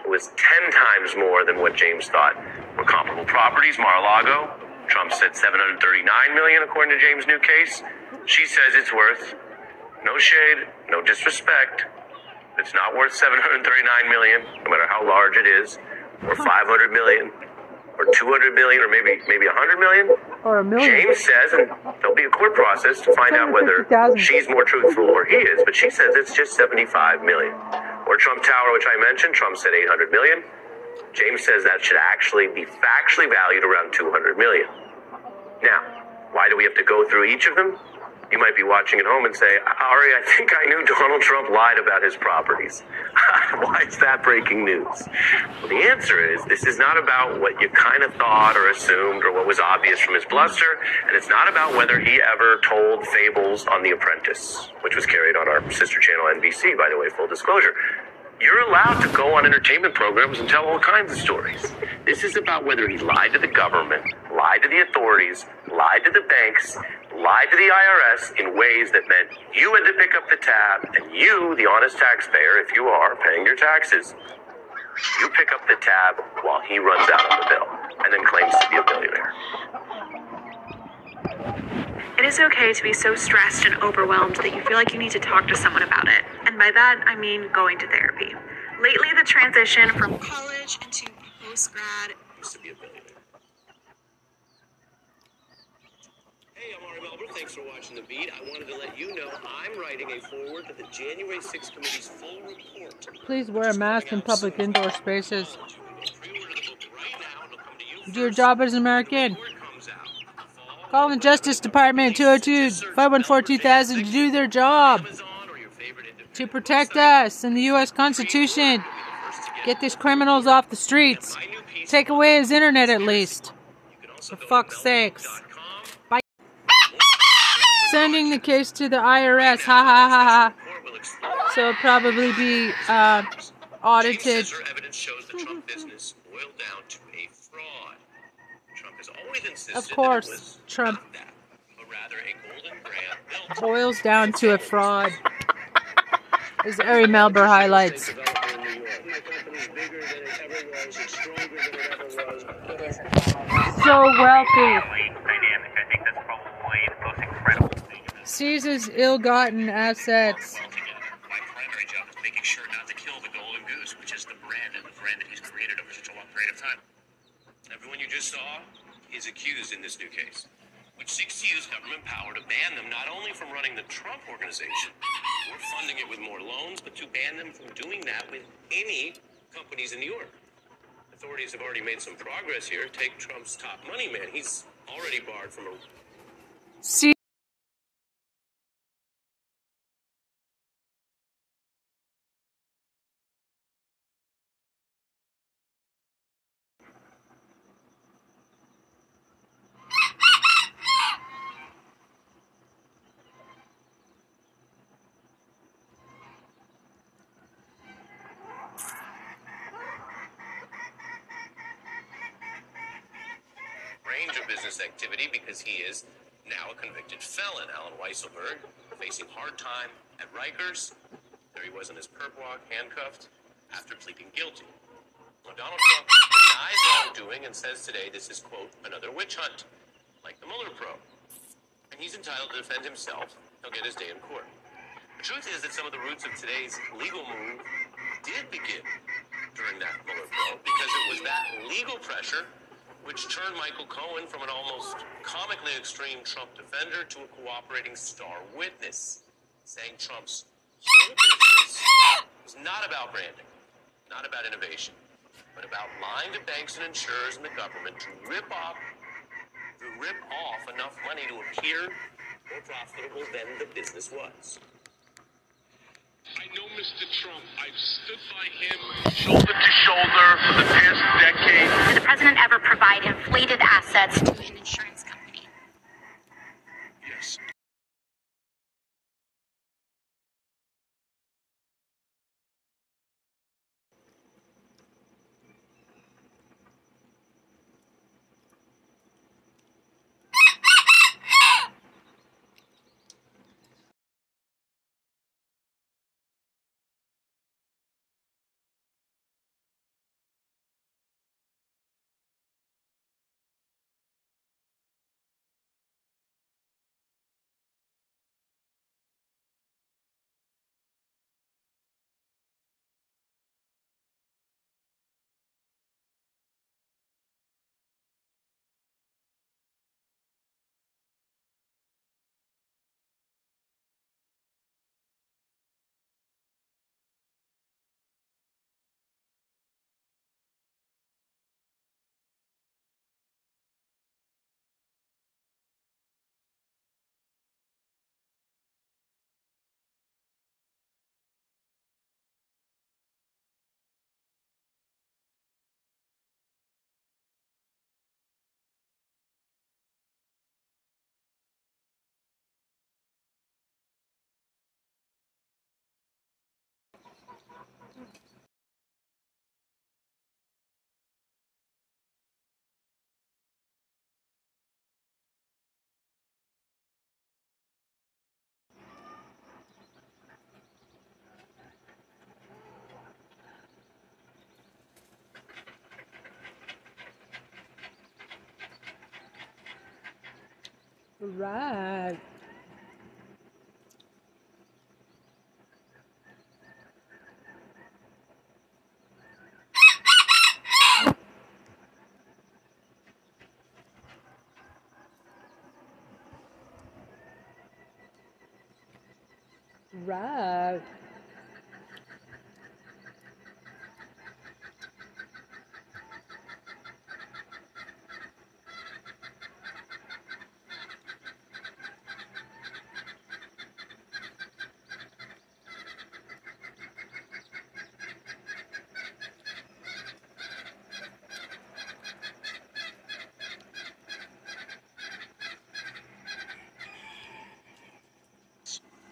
was 10 times more than what James thought were comparable properties. Mar-a-Lago, Trump said 739 million according to James' new case. She says it's worth no shade, no disrespect. It's not worth 739 million, no matter how large it is, or 500 million, or 200 million, or maybe maybe 100 million. Or a million. James says, and there'll be a court process to find out whether she's more truthful or he is, but she says it's just 75 million. Or Trump Tower, which I mentioned, Trump said 800 million. James says that should actually be factually valued around 200 million. Now, why do we have to go through each of them? You might be watching at home and say, Ari, I think I knew Donald Trump lied about his properties. [LAUGHS] Why is that breaking news? Well, the answer is this is not about what you kind of thought or assumed or what was obvious from his bluster, and it's not about whether he ever told fables on The Apprentice, which was carried on our sister channel NBC, by the way, full disclosure. You're allowed to go on entertainment programs and tell all kinds of stories. This is about whether he lied to the government, lied to the authorities, lied to the banks, lied to the IRS in ways that meant you had to pick up the tab, and you, the honest taxpayer, if you are paying your taxes, you pick up the tab while he runs out on the bill and then claims to be a billionaire. It is okay to be so stressed and overwhelmed that you feel like you need to talk to someone about it. And by that, I mean going to therapy. Lately, the transition from college into post grad Used to be a billionaire. Hey, I'm Ari Melber. Thanks for watching The Beat. I wanted to let you know I'm writing a forward to the January 6th committee's full report. Please wear a mask in public indoor spaces. Do your job as an American. Call the Justice Department 202 514 2000 to do their job. To protect us and the U.S. Constitution. Get these criminals off the streets. Take away his internet at least. For fuck's sakes. Bye. Sending the case to the IRS. Ha ha ha ha. So it'll probably be uh, audited. Evidence shows the Trump business boiled down to a fraud. Trump has always insisted Of course, Trump but rather a golden brand built boils down to a fraud. As Ari Melber highlights. So wealthy. Seizes ill-gotten assets. primary job is making sure not to kill the golden goose, which is the brand and the brand that he's created over such a long period of time. Everyone you just saw is accused in this new case, which seeks to use government power to ban them not only from running the Trump organization, We're funding it with more loans, but to ban them from doing that with any companies in New York. Authorities have already made some progress here. Take Trump's top money man. He's already barred from a See, range of business activity because he is now a convicted felon. Alan Weisselberg facing hard time at Rikers. There he was in his perp walk, handcuffed, after pleading guilty. Well, Donald Trump denies wrongdoing and says today this is, quote, another witch hunt, like the Mueller probe. And he's entitled to defend himself. He'll get his day in court. The truth is that some of the roots of today's legal move did begin during that Mueller probe because it was that legal pressure which turned Michael Cohen from an almost comically extreme Trump defender to a cooperating star witness, saying Trump's was not about branding, not about innovation, but about lying to banks and insurers and the government to rip off to rip off enough money to appear more profitable than the business was. I know Mr. Trump. I've stood by him shoulder to shoulder for the past decade. Did the president ever provide inflated assets to an insurance company? Right. Right.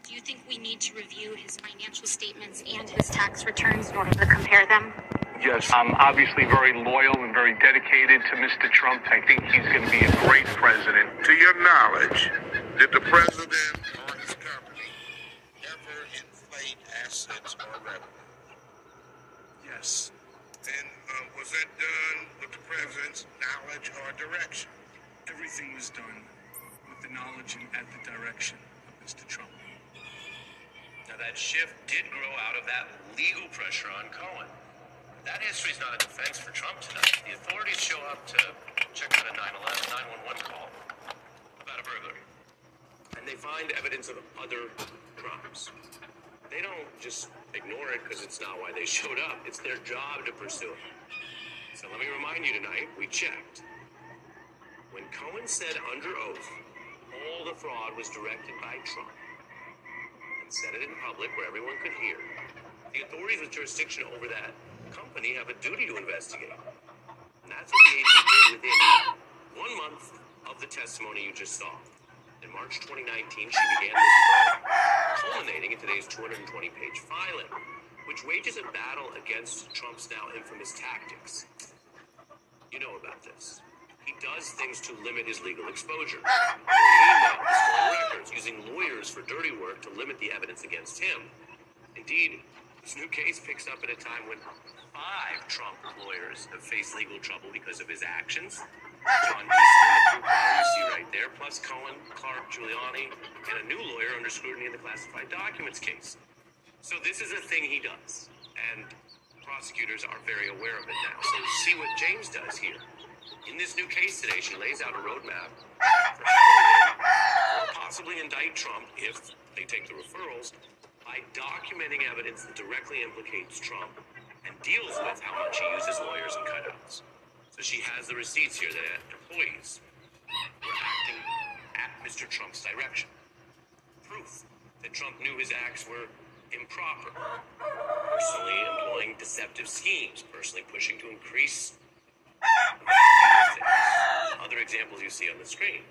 Do you think we need to review his financial statements and his tax returns in order to compare them? Yes, I'm obviously very loyal and very dedicated to Mr. Trump. I think he's going to be a great president. To your knowledge, did the president or his company ever inflate assets or revenue? Yes. And uh, was that done with the president's knowledge or direction? Everything was done with the knowledge and at the direction of Mr. Trump. Now, that shift did grow out of that legal pressure on Cohen. That history is not a defense for Trump tonight. The authorities show up to check out a 911, 911 call about a burglary. And they find evidence of other crimes. they don't just ignore it because it's not why they showed up. It's their job to pursue it. So let me remind you tonight, we checked. When Cohen said under oath, all the fraud was directed by Trump, and said it in public where everyone could hear, the authorities with jurisdiction over that company have a duty to investigate. And that's what the AG did within one month of the testimony you just saw. In March 2019, she began this culminating in today's 220-page filing, which wages a battle against Trump's now infamous tactics. You know about this. He does things to limit his legal exposure. Emails, records, using lawyers for dirty work to limit the evidence against him. Indeed, this new case picks up at a time when five Trump lawyers have faced legal trouble because of his actions. John profile you see right there, plus Cohen, Clark, Giuliani, and a new lawyer under scrutiny in the classified documents case. So this is a thing he does, and prosecutors are very aware of it now. So see what James does here. In this new case today, she lays out a roadmap possibly indict Trump if they take the referrals by documenting evidence that directly implicates Trump and deals with how much he uses lawyers and cutouts. So she has the receipts here that employees were acting at Mr. Trump's direction. Proof that Trump knew his acts were improper. Personally employing deceptive schemes, personally pushing to increase. Other examples you see on the screen.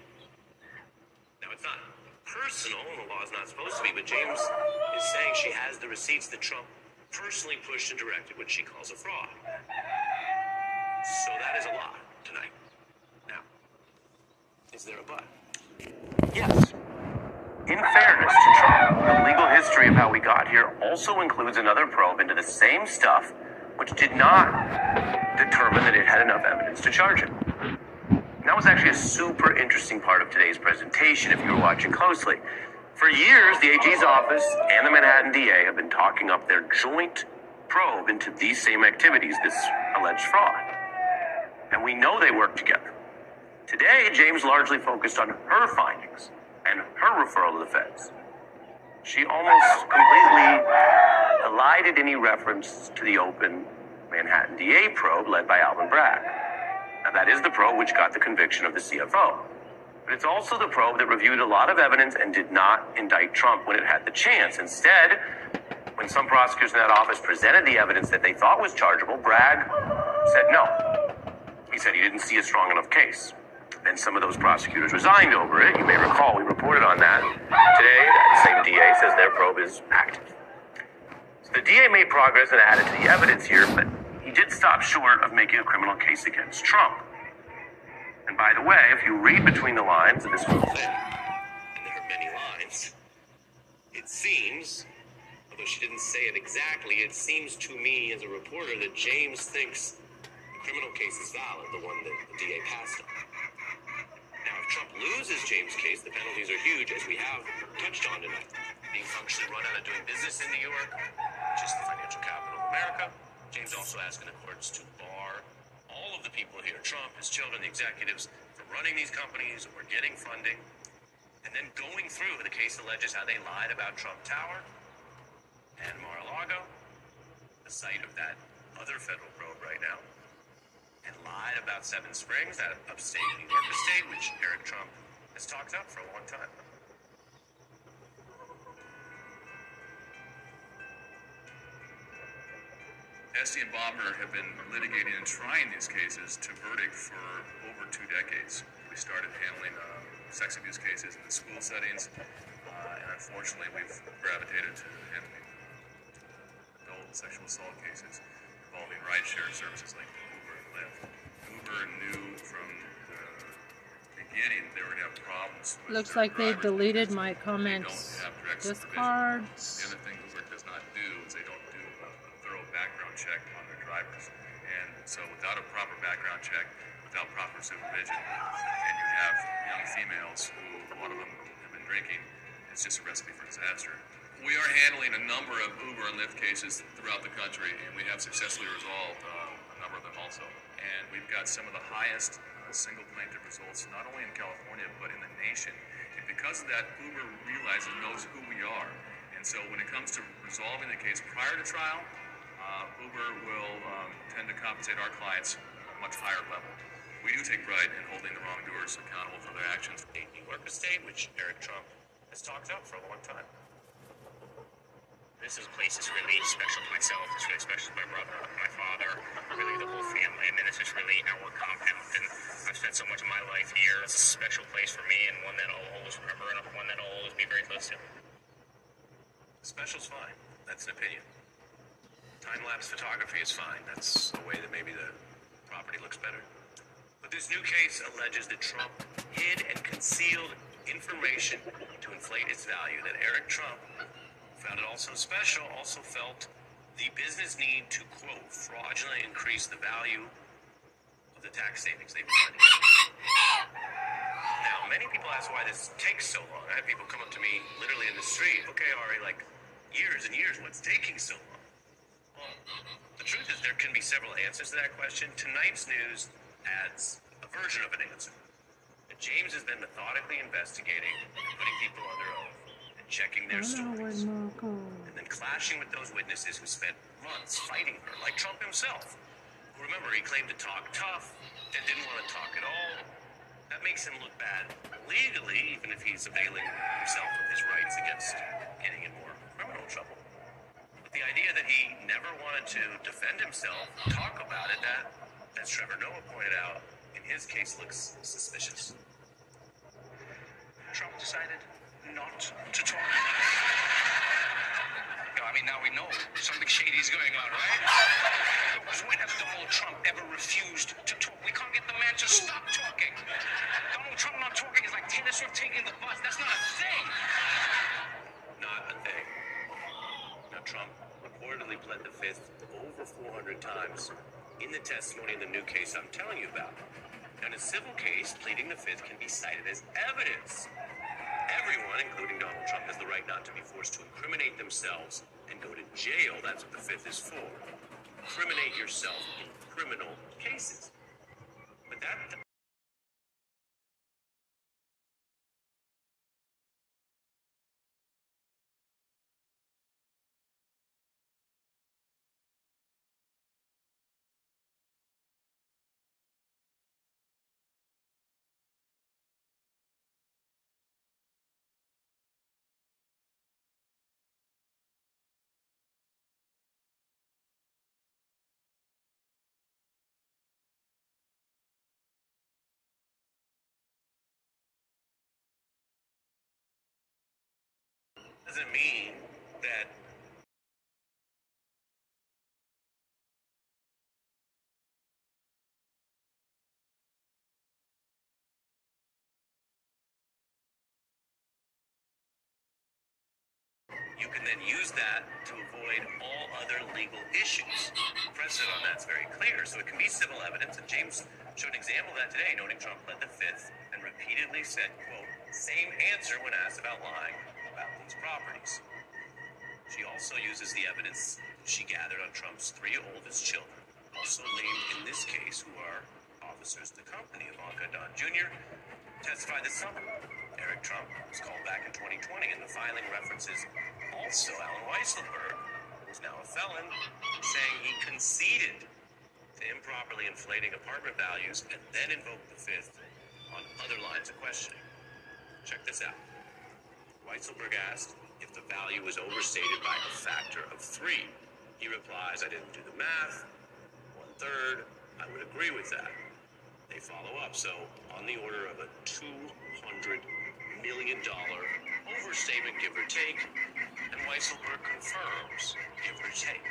Now, it's not personal, and the law is not supposed to be, but James is saying she has the receipts that Trump personally pushed and directed what she calls a fraud. So that is a lot tonight. Now, is there a but? Yes. In fairness to Trump, the legal history of how we got here also includes another probe into the same stuff, which did not determine that it had enough evidence to charge him. That was actually a super interesting part of today's presentation if you were watching closely. For years, the AG's office and the Manhattan DA have been talking up their joint probe into these same activities, this alleged fraud. And we know they work together. Today, James largely focused on her findings and her referral to the feds. She almost completely elided any reference to the open Manhattan DA probe led by Alvin Bragg. Now, that is the probe which got the conviction of the CFO. But it's also the probe that reviewed a lot of evidence and did not indict Trump when it had the chance. Instead, when some prosecutors in that office presented the evidence that they thought was chargeable, Bragg said no. He said he didn't see a strong enough case. Then some of those prosecutors resigned over it. You may recall we reported on that. Today, that same DA says their probe is active. So the DA made progress and added to the evidence here, but he did stop short of making a criminal case against Trump. And by the way, if you read between the lines of this whole thing, and there are many lines, it seems, although she didn't say it exactly, it seems to me as a reporter that James thinks the criminal case is valid, the one that the DA passed on. Trump loses James' case, the penalties are huge, as we have touched on tonight. Being functionally run out of doing business in New York, which is the financial capital of America. James also asking the courts to bar all of the people here, Trump, his children, the executives, from running these companies or getting funding. And then going through, the case alleges how they lied about Trump Tower and Mar-a-Lago, the site of that other federal probe right now, and lied about Seven Springs, that upstate New York estate, which Eric Trump has talked up for a long time. Estey and Bomberger have been litigating and trying these cases to verdict for over two decades. We started handling uh, sex abuse cases in the school settings, uh, and unfortunately, we've gravitated to handling adult sexual assault cases involving rideshare services like Uber Lyft. Uber knew from the beginning they were going to have problems. With Looks like they deleted my comments. don't have direct supervision. Discards. The other thing Uber does not do is they don't do a thorough background check on their drivers. And so without a proper background check, without proper supervision, and you have young females who, a lot of them have been drinking, it's just a recipe for disaster. We are handling a number of Uber and Lyft cases throughout the country, and we have successfully resolved uh, a number of them also. And we've got some of the highest uh, single plaintiff results, not only in California, but in the nation. And because of that, Uber realizes knows who we are. And so when it comes to resolving the case prior to trial, uh, Uber will um, tend to compensate our clients at a much higher level. We do take pride in holding the wrongdoers accountable for their actions. New York State, which Eric Trump has talked up for a long time. This is a place is really special to myself. It's really special to my brother, my father, really the whole family. I mean, this is really our compound, and I've spent so much of my life here. It's a special place for me, and one that I'll always remember, and one that I'll always be very close to. Special's fine. That's an opinion. Time lapse photography is fine. That's a way that maybe the property looks better. But this new case alleges that Trump hid and concealed information to inflate its value. That Eric Trump found it also special, also felt the business need to, quote, fraudulently increase the value of the tax savings they provided. Now, many people ask why this takes so long. I have people come up to me literally in the street, okay, Ari, like years and years, what's taking so long? Well, the truth is there can be several answers to that question. Tonight's news adds a version of an answer. James has been methodically investigating and putting people under oath checking their stories, and then clashing with those witnesses who spent months fighting her, like Trump himself. Remember, he claimed to talk tough and didn't want to talk at all. That makes him look bad legally, even if he's availing himself of his rights against getting in more criminal trouble. But the idea that he never wanted to defend himself, talk about it, that, as Trevor Noah pointed out, in his case looks suspicious. Trump decided not to talk. No, I mean, now we know something shady is going on, right? Because when has Donald Trump ever refused to talk? We can't get the man to stop talking. Donald Trump not talking is like Taylor Swift taking the bus. That's not a thing. Not a thing. Now, Trump reportedly pled the fifth over 400 times in the testimony in the new case I'm telling you about. Now, in a civil case, pleading the fifth can be cited as evidence Everyone, including Donald Trump, has the right not to be forced to incriminate themselves and go to jail. That's what the fifth is for. Incriminate yourself in criminal cases. But that. Doesn't mean that you can then use that to avoid all other legal issues. Precedent on that's very clear, so it can be civil evidence, and James showed an example of that today, noting Trump pled the fifth and repeatedly said, quote, same answer when asked about lying about these properties. She also uses the evidence she gathered on Trump's three oldest children, also named in this case, who are officers of the company. Ivanka Don Jr. testified this summer. Eric Trump was called back in 2020, and the filing references also Alan Weisselberg, who's now a felon, saying he conceded to improperly inflating apartment values and then invoked the fifth on other lines of questioning. Check this out. Weisselberg asked if the value was overstated by a factor of three. He replies, I didn't do the math. One third. I would agree with that. They follow up. So, on the order of a $200 million overstatement, give or take, and Weisselberg confirms, give or take.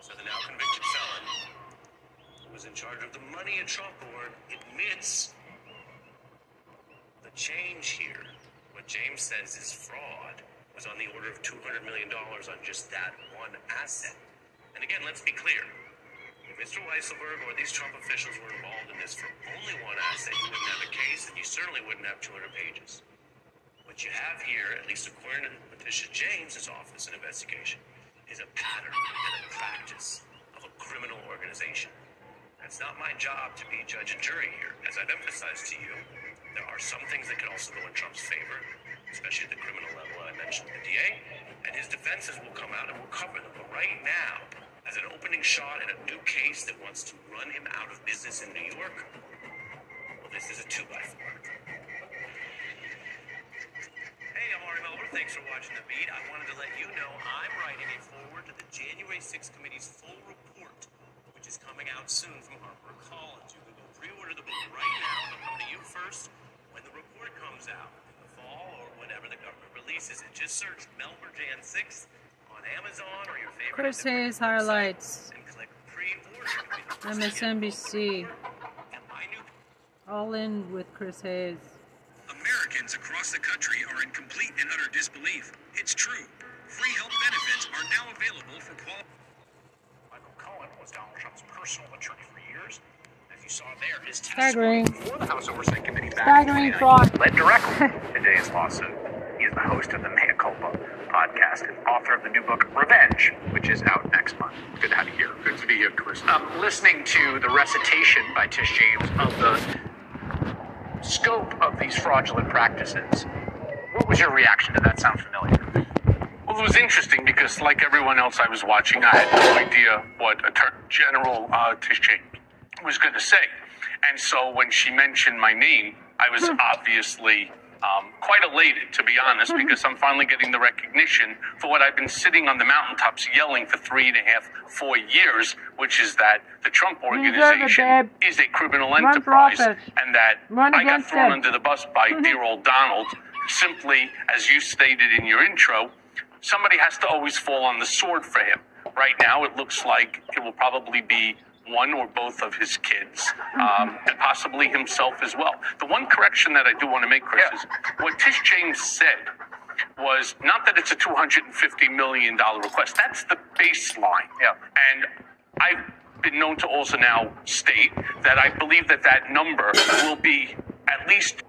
So, the now convicted felon, who was in charge of the money at Trump board, admits the change here what James says is fraud was on the order of $200 million on just that one asset. And again, let's be clear. If Mr. Weisselberg or these Trump officials were involved in this for only one asset, you wouldn't have a case, and you certainly wouldn't have 200 pages. What you have here, at least according to Letitia James's office and investigation, is a pattern and a practice of a criminal organization. It's not my job to be judge and jury here. As I've emphasized to you, there are some things that can also go in Trump's favor, especially at the criminal level I mentioned. the DA, and his defenses will come out and we'll cover them. But right now, as an opening shot in a new case that wants to run him out of business in New York, well, this is a two by four. Hey, I'm Ari Melber. Thanks for watching The Beat. I wanted to let you know I'm writing a foreword to the January 6th committee's full report, which is coming out soon from HarperCollins. You can go pre-order the book right now. It'll come to you first report comes out in the fall or whenever the government releases it. Just search Melber Jan 6 on Amazon or your favorite Chris Hayes highlights. [LAUGHS] MSNBC. All in with Chris Hayes. Americans across the country are in complete and utter disbelief. It's true. Free health benefits are now available for qualified. Michael Cohen was Donald Trump's personal attorney for years. As you saw there, Staggering. the House Oversight Committee Staggering fraud. led directly [LAUGHS] to today's lawsuit. He is the host of the Mea Culpa podcast and author of the new book Revenge, which is out next month. Good to have you here. Good to be here, Chris. Um, listening to the recitation by Tish James of the scope of these fraudulent practices, what was your reaction? Did that sound familiar? Well, it was interesting because, like everyone else I was watching, I had no idea what Attorney General uh, Tish James was going to say. And so when she mentioned my name, I was obviously um, quite elated, to be honest, because I'm finally getting the recognition for what I've been sitting on the mountaintops yelling for three and a half, four years, which is that the Trump organization is a criminal enterprise, and that I got thrown him. under the bus by dear old Donald, simply as you stated in your intro, somebody has to always fall on the sword for him. Right now, it looks like it will probably be one or both of his kids, um, and possibly himself as well. The one correction that I do want to make, Chris, is what Tish James said was not that it's a $250 million request. That's the baseline. Yeah. And I've been known to also now state that I believe that that number will be at least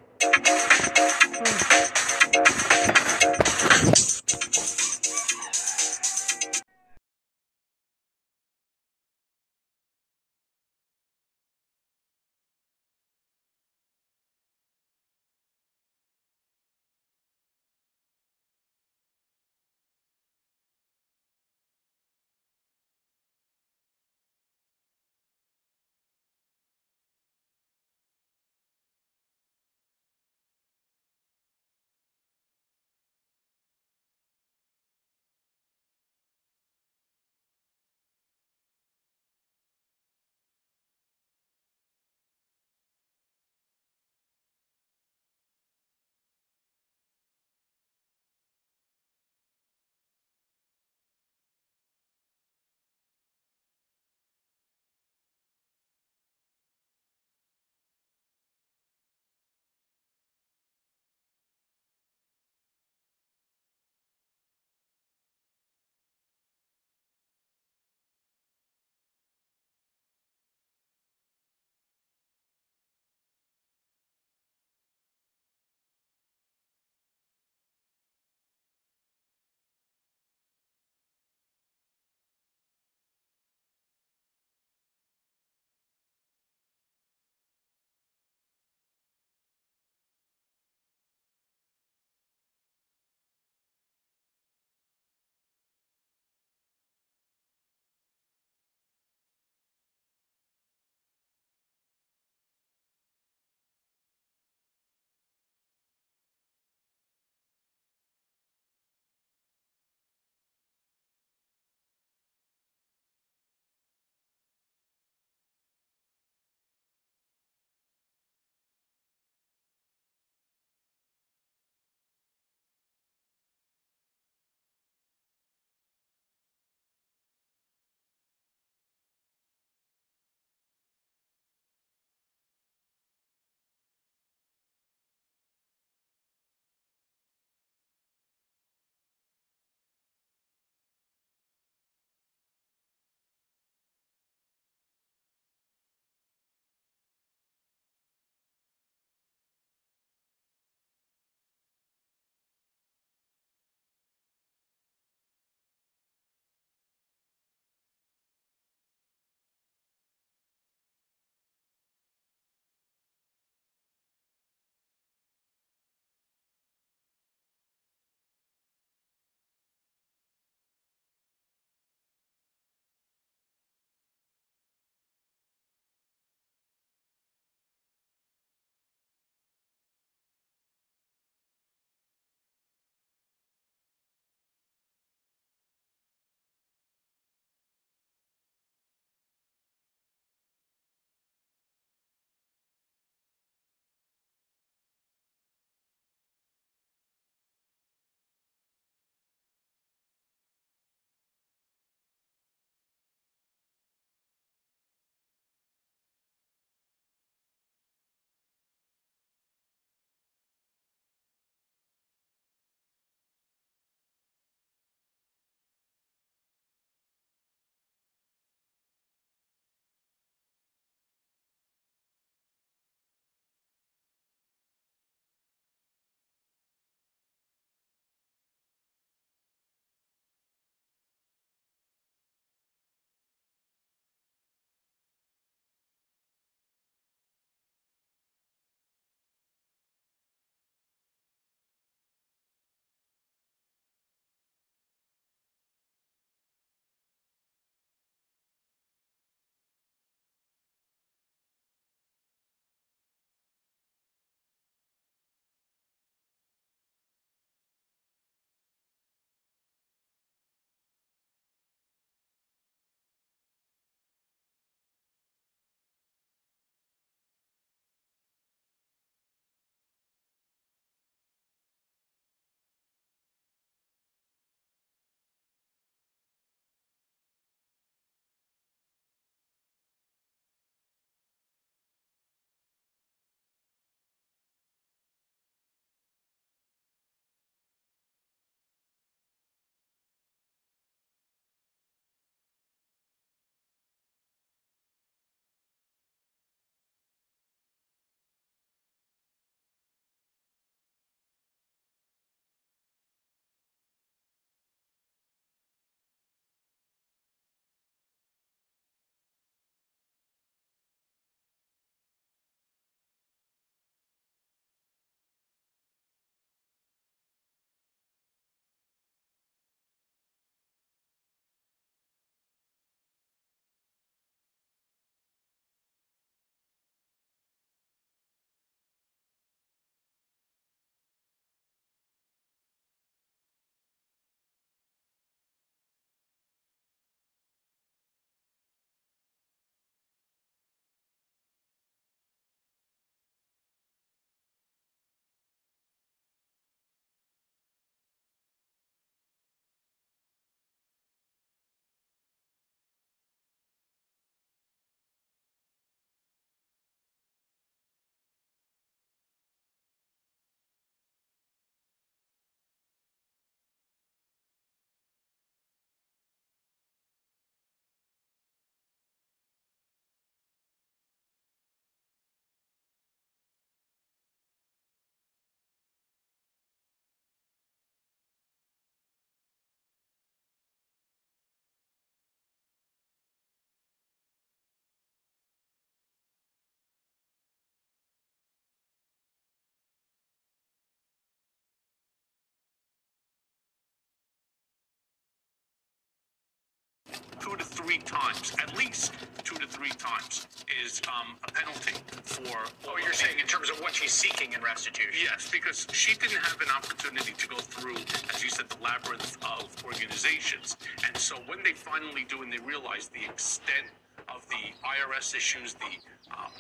times, at least two to three times, is um, a penalty for. Oh, you're saying in terms of what she's seeking in restitution? Yes, because she didn't have an opportunity to go through, as you said, the labyrinth of organizations. And so when they finally do and they realize the extent of the IRS issues, the um,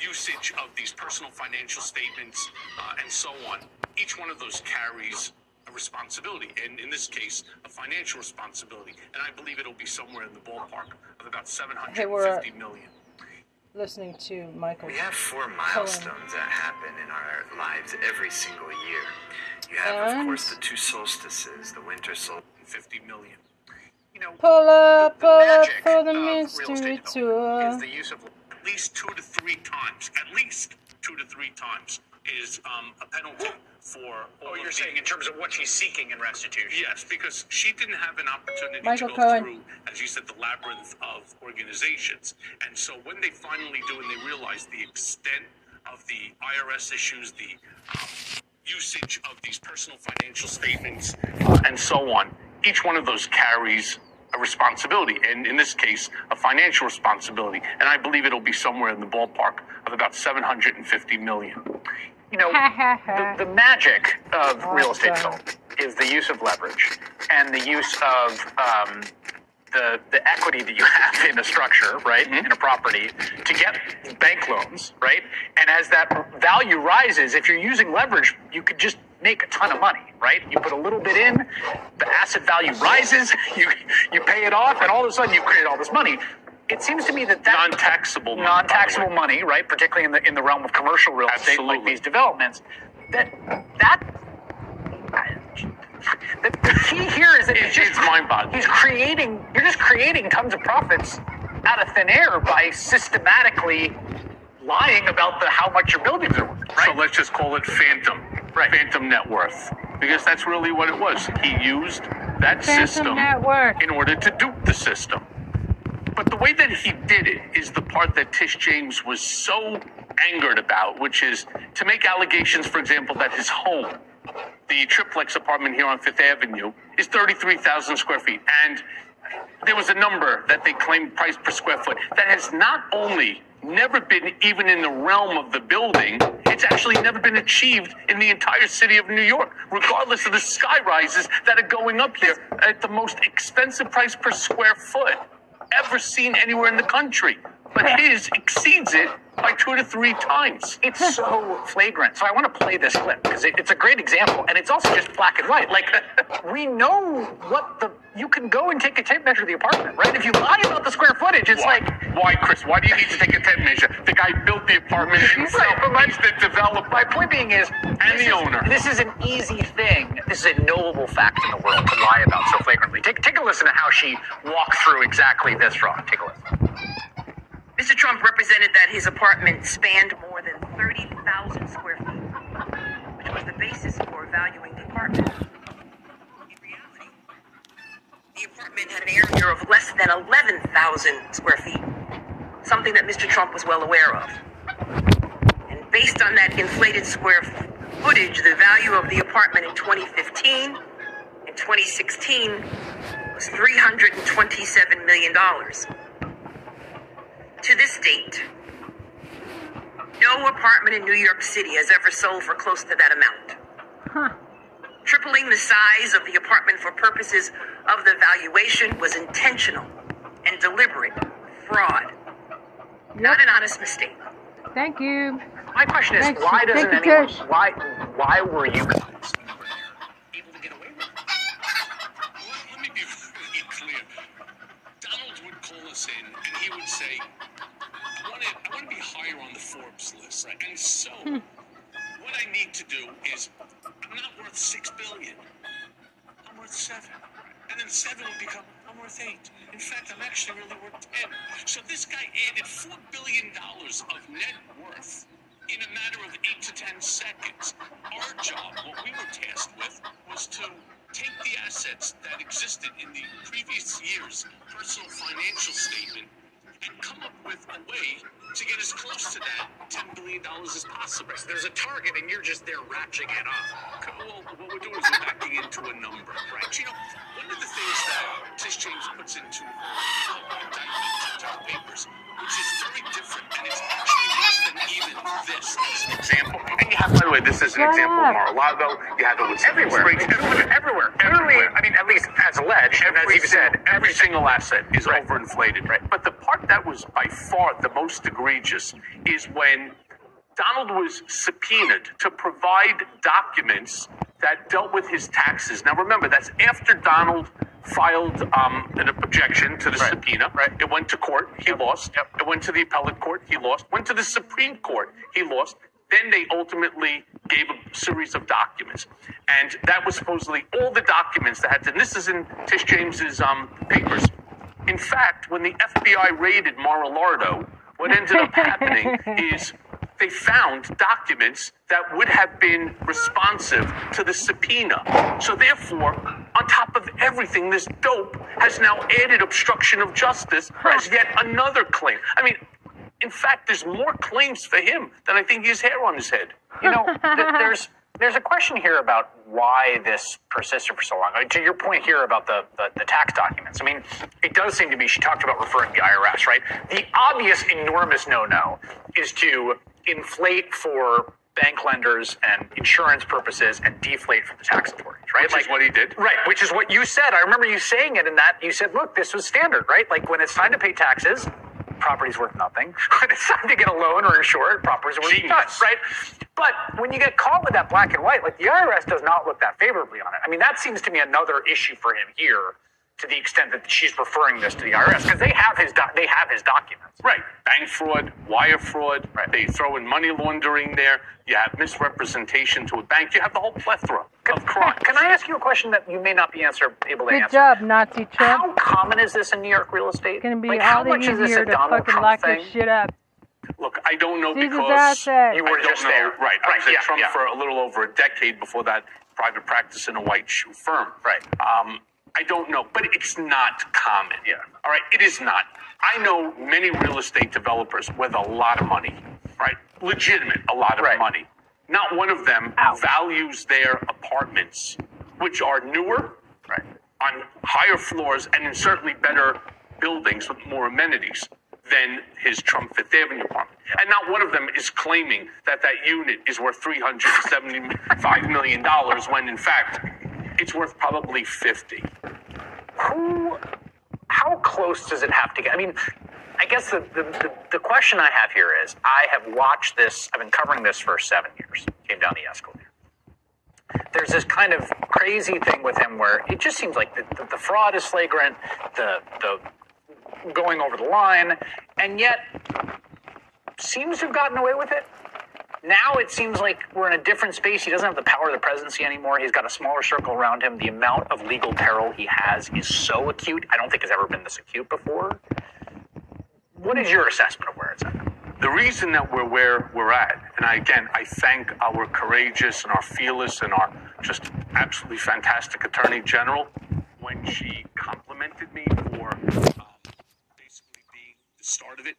usage of these personal financial statements, uh, and so on, each one of those carries responsibility, and in this case, a financial responsibility. And I believe it'll be somewhere in the ballpark of about Hey, we're, uh, 750 million. listening to Michael. We have four milestones that happen in our lives every single year. You have, of course, the two solstices, the winter solstice. 50 million. Pull up, pull up magic for the of mystery estate tour. is the use of at least two to three times, at least two to three times, is um, a penalty for. Oh, you're saying in terms of what she's seeking in restitution? Yes, because she didn't have an opportunity Michael to go Cohen. through, as you said, the labyrinth of organizations. And so when they finally do and they realize the extent of the IRS issues, the um, usage of these personal financial statements, uh, and so on, each one of those carries a responsibility, and in this case, a financial responsibility. And I believe it'll be somewhere in the ballpark of about 750 million. You know, the, the magic of real estate film is the use of leverage and the use of um, the the equity that you [LAUGHS] have in a structure, right, in a property, to get bank loans, right. And as that value rises, if you're using leverage, you could just make a ton of money, right? You put a little bit in, the asset value rises, [LAUGHS] you you pay it off, and all of a sudden you create all this money. It seems to me that that non-taxable, non-taxable money, right, particularly in the in the realm of commercial real estate, like these developments, that that the, the key here is that it's just mind-boggling. He's creating. You're just creating tons of profits out of thin air by systematically lying about the how much your buildings are worth. So let's just call it phantom, phantom net worth, because that's really what it was. He used that Phantom system net in order to dupe the system. But the way that he did it is the part that Tish James was so angered about, which is to make allegations, for example, that his home, the triplex apartment here on Fifth Avenue, is 33,000 square feet. And there was a number that they claimed price per square foot that has not only never been even in the realm of the building, it's actually never been achieved in the entire city of New York, regardless of the sky rises that are going up here at the most expensive price per square foot ever seen anywhere in the country. But his exceeds it by two to three times. It's [LAUGHS] so flagrant. So I want to play this clip because it, it's a great example, and it's also just black and white. Like [LAUGHS] we know what the you can go and take a tape measure of the apartment, right? If you lie about the square footage, it's Why? like Why, Chris? Why do you need to take a tape measure? The guy built the apartment [LAUGHS] himself. Right, but my- He's the developer. My point being is, And this the is- owner. This is an easy thing. This is a knowable fact in the world to lie about so flagrantly. Take take a listen to how she walked through exactly this fraud. Take a listen. Mr. Trump represented that his apartment spanned more than 30,000 square feet, which was the basis for valuing the apartment. In reality, the apartment had an area of less than 11,000 square feet, something that Mr. Trump was well aware of. And based on that inflated square footage, the value of the apartment in 2015 and 2016 was $327 million. To this date, no apartment in New York City has ever sold for close to that amount. Tripling the size of the apartment for purposes of the valuation was intentional and deliberate fraud, not an honest mistake. Thank you. My question is, Thanks. why doesn't Thank you, anyone? Tish. Why why were you guys? Able to get away with it? Well, let me be really clear. Donald would call us in and he would say, I want to, I want to be higher on the Forbes list. And so, hmm. What I need to do is, I'm not worth six billion. I'm worth seven. And then seven would become, I'm worth eight. In fact, I'm actually really worth ten. So this guy added four billion dollars of net worth in a matter of eight to ten seconds. Our job, what we were tasked with, was to take the assets that existed in the previous year's personal financial statement and come up with a way to get as close to that $10 billion as possible. There's a target, and you're just there ratcheting it up. Well, what we're doing is we're backing into a number, right? You know, one of the things that Tish James puts into her indictment to papers, which is very different, and it's actually worse than even this as an example. And you have, by the way, this is an Shut example of Mar-a-Lago. You have it with Everywhere. Springs. Everywhere. Clearly, I mean, at least as alleged, and as Every you've said, every single asset is overinflated. Right. But the part that was by far the most egregious is when Donald was subpoenaed to provide documents that dealt with his taxes. Now remember, that's after Donald filed um, an objection to the subpoena. Right. It went to court. He lost. It went to the appellate court. He lost. Went to the Supreme Court. He lost. Then they ultimately gave a series of documents, and that was supposedly all the documents that had to. And this is in Tish James's um, papers. In fact, when the FBI raided Mar-a-Lardo, what ended up happening [LAUGHS] is they found documents that would have been responsive to the subpoena. So therefore, on top of everything, this dope has now added obstruction of justice as yet another claim. I mean, in fact, there's more claims for him than I think he has hair on his head. you know, [LAUGHS] th- there's there's a question here about why this persisted for so long. I mean, to your point here about the, the, the tax documents, I mean, it does seem to be she talked about referring to the IRS, right? The obvious, enormous no-no is to inflate for bank lenders and insurance purposes and deflate for the tax authorities, right? Which is what he did. Right, which is what you said. I remember you saying it in that you said, look, this was standard, right? Like when it's time to pay taxes, property's worth nothing. [LAUGHS] When it's time to get a loan or insure it, property's worth Genius. nuts, right? But when you get caught with that black and white, like the IRS does not look that favorably on it. I mean, that seems to me another issue for him here, to the extent that she's referring this to the IRS because they have his doc- they have his documents. Right. Bank fraud, wire fraud. Right. They throw in money laundering there. You have misrepresentation to a bank. You have the whole plethora of crime. Can I ask you a question that you may not be answer able to Good answer? job, Nazi Trump. How common is this in New York real estate? It's gonna be like, all how much is this easier a to Donald fucking Trump lock thing? this shit up. Look, I don't know Seize his because asset. You were I don't just know. there. Right. I Right, was at yeah, Trump yeah. for a little over a decade before that private practice in a white shoe firm. Right. Um, I don't know, but it's not common. Yeah. All right. It is not. I know many real estate developers with a lot of money, right? Legitimate, a lot of Right. money. Not one of them values their apartments, which are newer, Right. on higher floors and in certainly better buildings with more amenities than his Trump Fifth Avenue apartment. And not one of them is claiming that that unit is worth $375 million when in fact it's worth probably 50. who how close does it have to get? I mean i guess the, the, the, the question i have here is i have watched this i've been covering this for seven years came down the escalator there's this kind of crazy thing with him where it just seems like the, the, the fraud is flagrant the the going over the line and yet seems to have gotten away with it now it seems like we're in a different space. He doesn't have the power of the presidency anymore. He's got a smaller circle around him. The amount of legal peril he has is so acute. I don't think it's ever been this acute before. What is your assessment of where it's at? The reason that we're where we're at, and I, again, I thank our courageous and our fearless and our just absolutely fantastic Attorney General when she complimented me for um, basically being the start of it.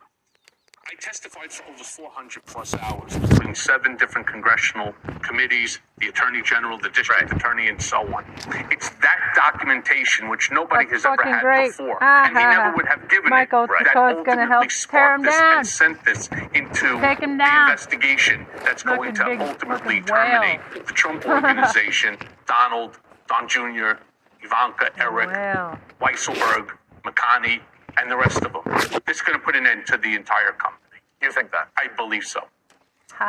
I testified for over 400 plus hours between seven different congressional committees, the Attorney General, the District Attorney, and so on. It's that documentation which nobody That's has ever had great. before, Ah, and he never would have given Michael it. That Foucault's gonna ultimately help tear sparked him this down. and sent this into Take him the investigation that's going to big ultimately fucking whale. terminate the Trump [LAUGHS] organization, Donald, Don Jr., Ivanka, Eric, Wow. Weisselberg, McConney, and the rest of them. This is going to put an end to the entire company. You think that? I believe so.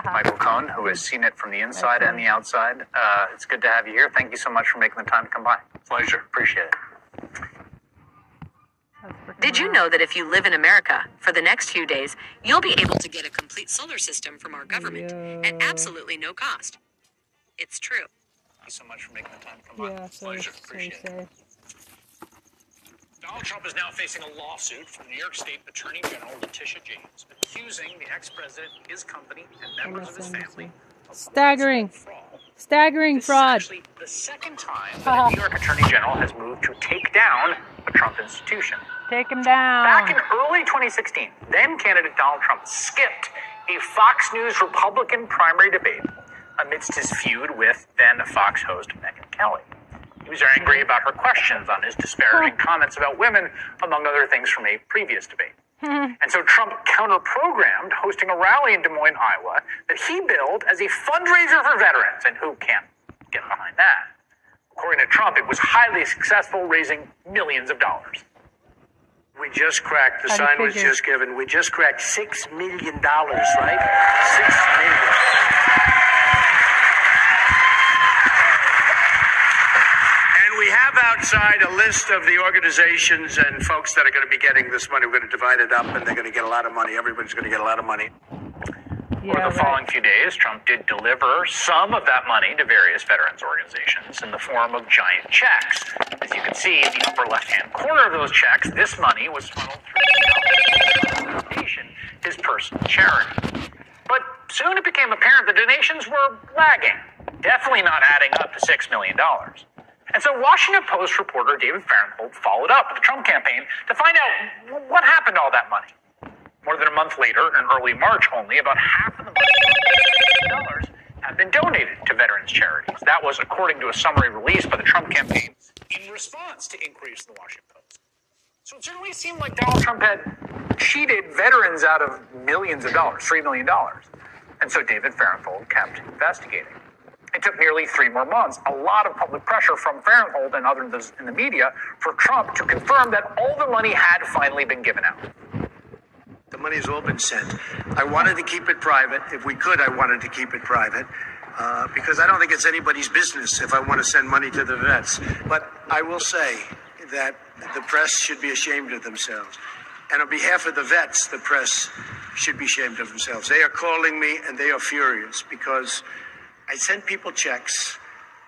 Michael Cohen, who has seen it from the inside and the outside. Uh, it's good to have you here. Thank you so much for making the time to come by. Pleasure. Appreciate it. Did you know that if you live in America, for the next few days, you'll be able to get a complete solar system from our government at absolutely no cost? It's true. Thank you so much for making the time to come by. Yeah, so, Pleasure. so Appreciate it. Donald Trump is now facing a lawsuit from New York State Attorney General Letitia James, accusing the ex-president, his company, and members of his family of Staggering. fraud. Staggering fraud. actually the second time that [LAUGHS] a New York Attorney General has moved to take down a Trump institution. Take him down. Back in early 2016, then candidate Donald Trump skipped a Fox News Republican primary debate amidst his feud with then Fox host Megyn Kelly. He was angry about her questions on his disparaging comments about women, among other things from a previous debate. Hmm. And so Trump counter-programmed hosting a rally in Des Moines, Iowa, that he billed as a fundraiser for veterans, and who can't get behind that? According to Trump, it was highly successful, raising millions of dollars. We just cracked, the How do you sign was just given, we just cracked $6 million, right? $6 million. And we have outside a list of the organizations and folks that are going to be getting this money. We're going to divide it up and they're going to get a lot of money. Everybody's going to get a lot of money. Over the following few days, Trump did deliver some of that money to various veterans organizations in the form of giant checks. As you can see in the upper left-hand corner of those checks, this money was funneled through the foundation, his personal charity. But soon it became apparent the donations were lagging, definitely not adding up to $6 million. And so Washington Post reporter David Fahrenthold followed up with the Trump campaign to find out what happened to all that money. More than a month later, in early March only, about half of the dollars had been donated to veterans charities. That was according to a summary released by the Trump campaign in response to inquiries in the Washington Post. So it certainly seemed like Donald Trump had cheated veterans out of millions of dollars, $3 million. And so David Fahrenthold kept investigating. It took nearly three more months, a lot of public pressure from Fahrenthold and others in the media for Trump to confirm that all the money had finally been given out. The money's all been sent. I wanted to keep it private. If we could, I wanted to keep it private. Uh, because I don't think it's anybody's business if I want to send money to the vets. But I will say that the press should be ashamed of themselves. And on behalf of the vets, the press should be ashamed of themselves. They are calling me and they are furious because I sent people checks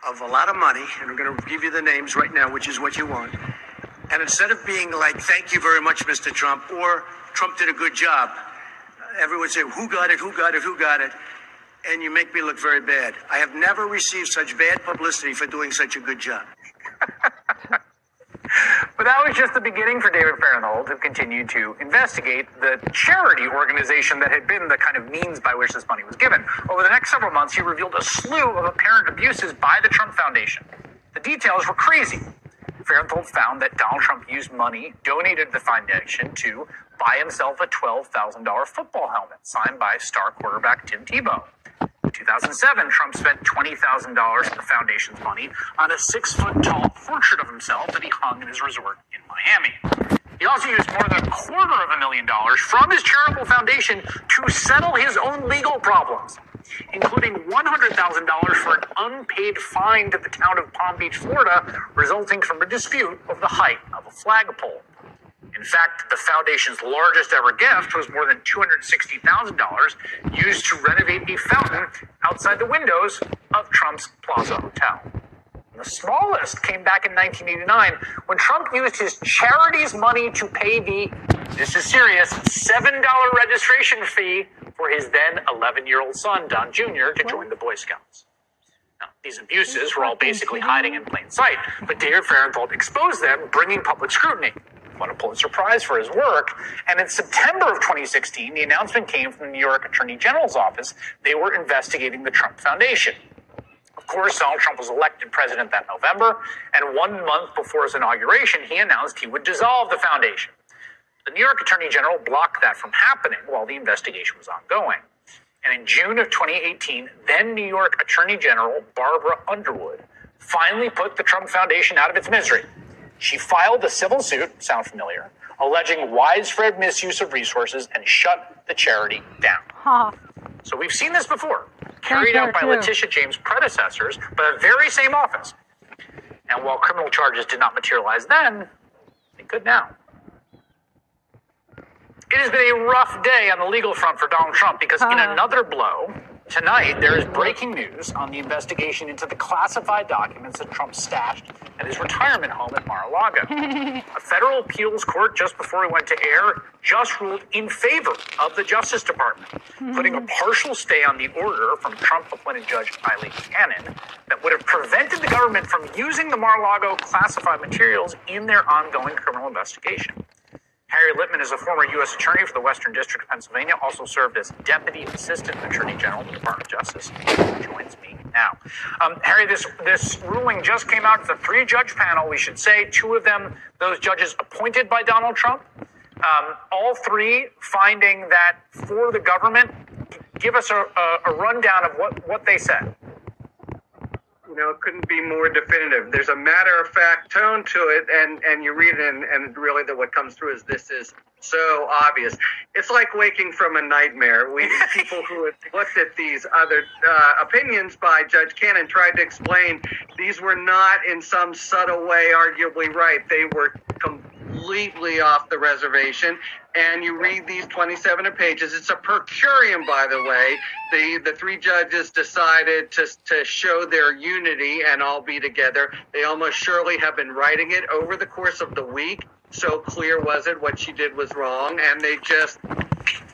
of a lot of money, and I'm going to give you the names right now, which is what you want. And instead of being like, thank you very much, Mr. Trump, or Trump did a good job, everyone say, who got it, who got it, who got it? And you make me look very bad. I have never received such bad publicity for doing such a good job. [LAUGHS] But that was just the beginning for David Fahrenthold, who continued to investigate the charity organization that had been the kind of means by which this money was given. Over the next several months, he revealed a slew of apparent abuses by the Trump Foundation. The details were crazy. Farenhold found that Donald Trump used money donated to the foundation to buy himself a $12,000 football helmet signed by star quarterback Tim Tebow. In 2007, Trump spent $20,000 of the foundation's money on a six foot tall portrait of himself that he hung in his resort in Miami. He also used more than a quarter of a million dollars from his charitable foundation to settle his own legal problems, including $100,000 for an unpaid fine to the town of Palm Beach, Florida, resulting from a dispute over the height of a flagpole. In fact, the foundation's largest ever gift was more than $260,000 used to renovate a fountain outside the windows of Trump's Plaza Hotel. And the smallest came back in 1989 when Trump used his charity's money to pay the, this is serious, $7 registration fee for his then 11 year old son, Don Jr., to join the Boy Scouts. Now, these abuses were all basically hiding in plain sight, but David Fahrenthold exposed them, bringing public scrutiny. Won a Pulitzer Prize for his work, and in September of 2016, the announcement came from the New York Attorney General's office. They were investigating the Trump Foundation. Of course, Donald Trump was elected president that November, and one month before his inauguration, he announced he would dissolve the foundation. The New York Attorney General blocked that from happening while the investigation was ongoing. And in June of 2018, then New York Attorney General Barbara Underwood finally put the Trump Foundation out of its misery. She filed a civil suit, sound familiar, alleging widespread misuse of resources and shut the charity down. Huh. So we've seen this before, carried out by too. Letitia James' predecessors, but the very same office. And while criminal charges did not materialize then, they could now. It has been a rough day on the legal front for Donald Trump because, in another blow, tonight there is breaking news on the investigation into the classified documents that Trump stashed at his retirement home at Mar a Lago. [LAUGHS] a federal appeals court just before he went to air just ruled in favor of the Justice Department, hmm. putting a partial stay on the order from Trump appointed Judge Aileen Cannon that would have prevented the government from using the Mar a Lago classified materials in their ongoing criminal investigation. Harry Litman is a former U.S. Attorney for the Western District of Pennsylvania, also served as Deputy Assistant Attorney General of the Department of Justice. He joins me now. Um, Harry, this, this ruling just came out. It's a three judge panel, we should say. Two of them, those judges appointed by Donald Trump. Um, all three finding that for the government, give us a, a, a rundown of what, what they said. It couldn't be more definitive. There's a matter of fact tone to it, and and you read it, and, and really, that what comes through is this is so obvious. It's like waking from a nightmare. We [LAUGHS] people who had looked at these other uh, opinions by Judge Cannon tried to explain these were not in some subtle way arguably right. They were completely off the reservation. And you read these 27 pages. It's a per curiam, by the way. The the three judges decided to to show their unity and all be together. They almost surely have been writing it over the course of the week. So clear was it what she did was wrong, and they just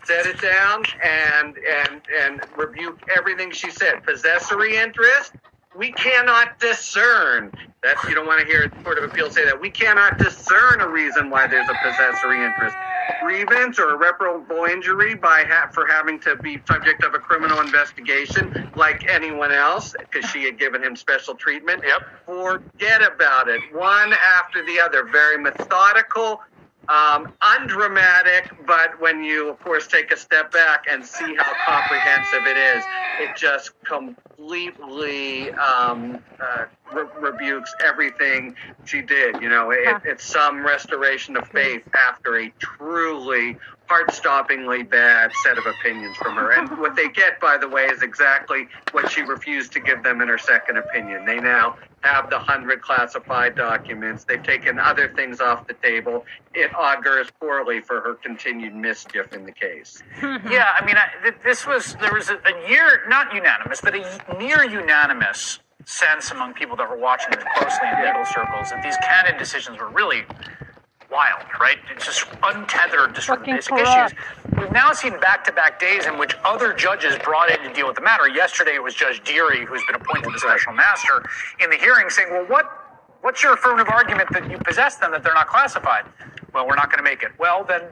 set it down and and and rebuke everything she said. Possessory interest. We cannot discern. That you don't want to hear Court of Appeal say that. We cannot discern a reason why there's a possessory interest. Grievance or irreparable injury by ha- for having to be subject of a criminal investigation like anyone else because she had given him special treatment. Yep. Forget about it. One after the other. Very methodical, um, undramatic, but when you, of course, take a step back and see how comprehensive it is, it just completely um, uh, re- rebukes everything she did. You know, it, it's some restoration of faith after a truly heart-stoppingly bad set of opinions from her. And what they get, by the way, is exactly what she refused to give them in her second opinion. They now have the hundred classified documents. They've taken other things off the table. It augurs poorly for her continued mischief in the case. [LAUGHS] yeah, I mean, I, th- this was there was a, a year not unanimous, but a near unanimous sense among people that were watching this closely in legal circles that these Cannon decisions were really wild, right? It's just untethered to sort of Fucking basic corrupt. issues. We've now seen back-to-back days in which other judges brought in to deal with the matter. Yesterday it was Judge Dearie, who's been appointed the special master, in the hearing, saying, "Well, what what's your affirmative argument that you possess them that they're not classified?" Well, we're not going to make it. Well, then.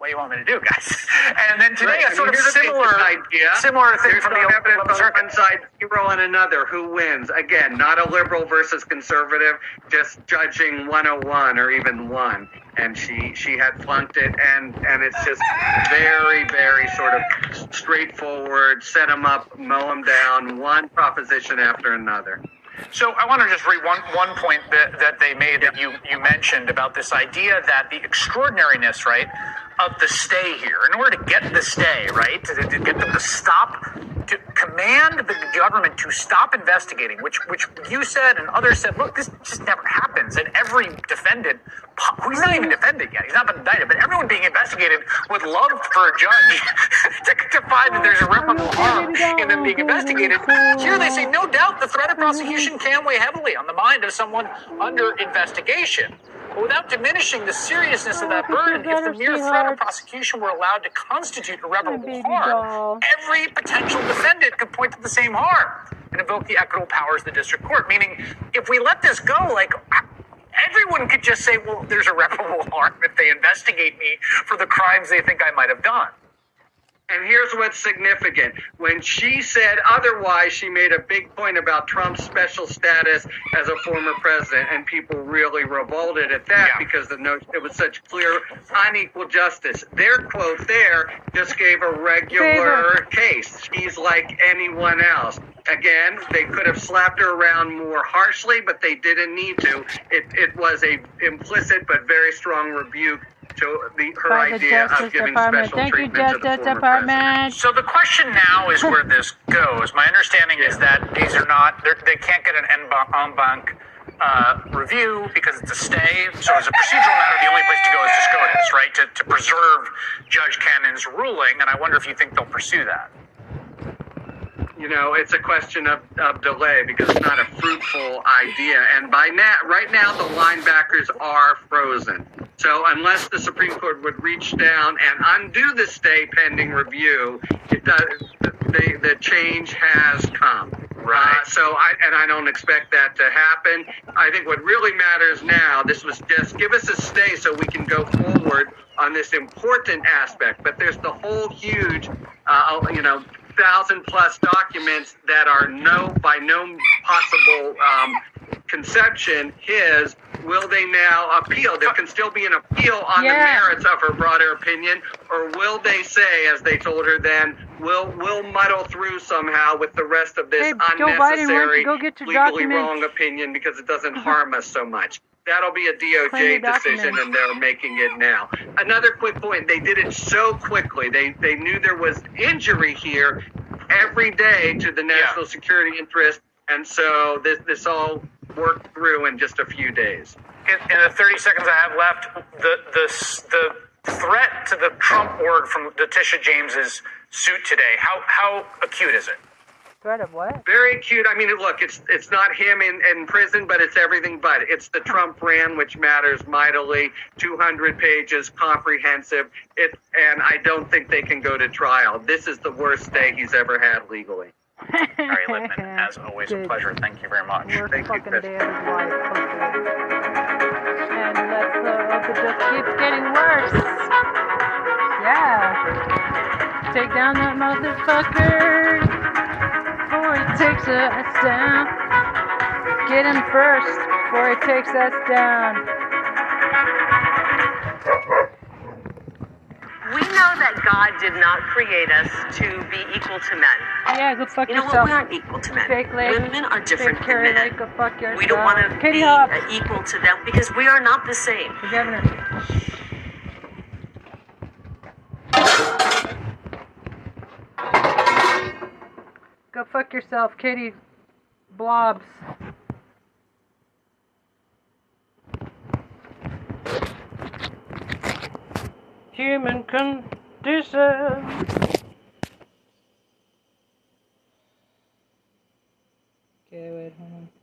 What do you want me to do, guys? [LAUGHS] And then today, Right. a I sort mean, of here's a basic similar, idea. similar thing There's from the evidence on Circuit. one side, zero on another. Who wins? Again, not a liberal versus conservative, just judging 101 or even one. And she she had flunked it, and and it's just very very sort of straightforward. Set them up, mow them down, one proposition after another. So I want to just read one one point that, that they made that you you mentioned about this idea that the extraordinariness, right, of the stay here. In order to get the stay, right, to, to get them to stop, to command the government to stop investigating, which which you said and others said, look, this just never happens. And every defendant, who he's not even defended yet, he's not been indicted, but everyone being investigated would love for a judge [LAUGHS] to, to find that there's irreparable harm in them being investigated. Here they say, no doubt, the threat of prosecution can weigh heavily on the mind of someone under investigation. But without diminishing the seriousness of that burden, if the mere threat of prosecution were allowed to constitute irreparable harm, every potential defendant could point to the same harm and invoke the equitable powers of the district court. Meaning, if we let this go, like everyone could just say, well, there's irreparable [LAUGHS] harm if they investigate me for the crimes they think I might have done. And here's what's significant. When she said otherwise, she made a big point about Trump's special status as a former president, and people really revolted at that because the notion it was such clear unequal justice. Their quote there just gave a regular case. She's like anyone else. Again, they could have slapped her around more harshly, but they didn't need to. It, it was a implicit but very strong rebuke to the, her By idea Justice of giving Department. special Thank you, treatment to the Justice former Department. So the question now is where this goes. My understanding is that these are not, they're- can't get an en ba- en banc uh, review because it's a stay. So as a procedural matter, the only place to go is to SCOTUS, right? To, to preserve Judge Cannon's ruling. And I wonder if you think they'll pursue that. You know, it's a question of, of delay because it's not a fruitful idea. And by now, right now, the linebackers are frozen. So unless the Supreme Court would reach down and undo the stay pending review, it does, the, the change has come. Right. Uh, so I and I don't expect that to happen. I think what really matters now, this was just give us a stay so we can go forward on this important aspect. But there's the whole huge, uh, you know, thousand plus documents that are no by no possible um, conception his. Will they now appeal? There can still be an appeal on Yeah. the merits of her broader opinion, or will they say, as they told her then, we'll we'll muddle through somehow with the rest of this Hey, Joe Biden, why don't you unnecessary, go legally wrong opinion because it doesn't harm us so much. That'll be a DOJ decision, and they're making it now. Another quick point: they did it so quickly. They they knew there was injury here every day to the national security interest, and so this this all worked through in just a few days. In, in the 30 seconds I have left, the the the threat to the Trump org from Letitia James's suit today, how how acute is it? Threat of what? Very cute. I mean, look, it's it's not him in, in prison, but it's everything but. It's the Trump brand, which matters mightily. 200 pages, comprehensive. It, and I don't think they can go to trial. This is the worst day he's ever had legally. Harry Litman, [LAUGHS] as always, a pleasure. Thank you very much. Worst fucking day of his life. hopefully. And let's uh, hope it just keeps getting worse. Yeah. Take down that motherfucker before he takes us down. Get him first before he takes us down. We know that God did not create us to be equal to men. Yeah, go fuck you know yourself. what? We aren't equal to men. Fake leg. Women are different Fake than men. leg, go fuck yourself. We don't want to be Hobbs. equal to them because we are not the same. The governor. Go fuck yourself, Katie Blobs. Human condition. Okay, wait, hold on.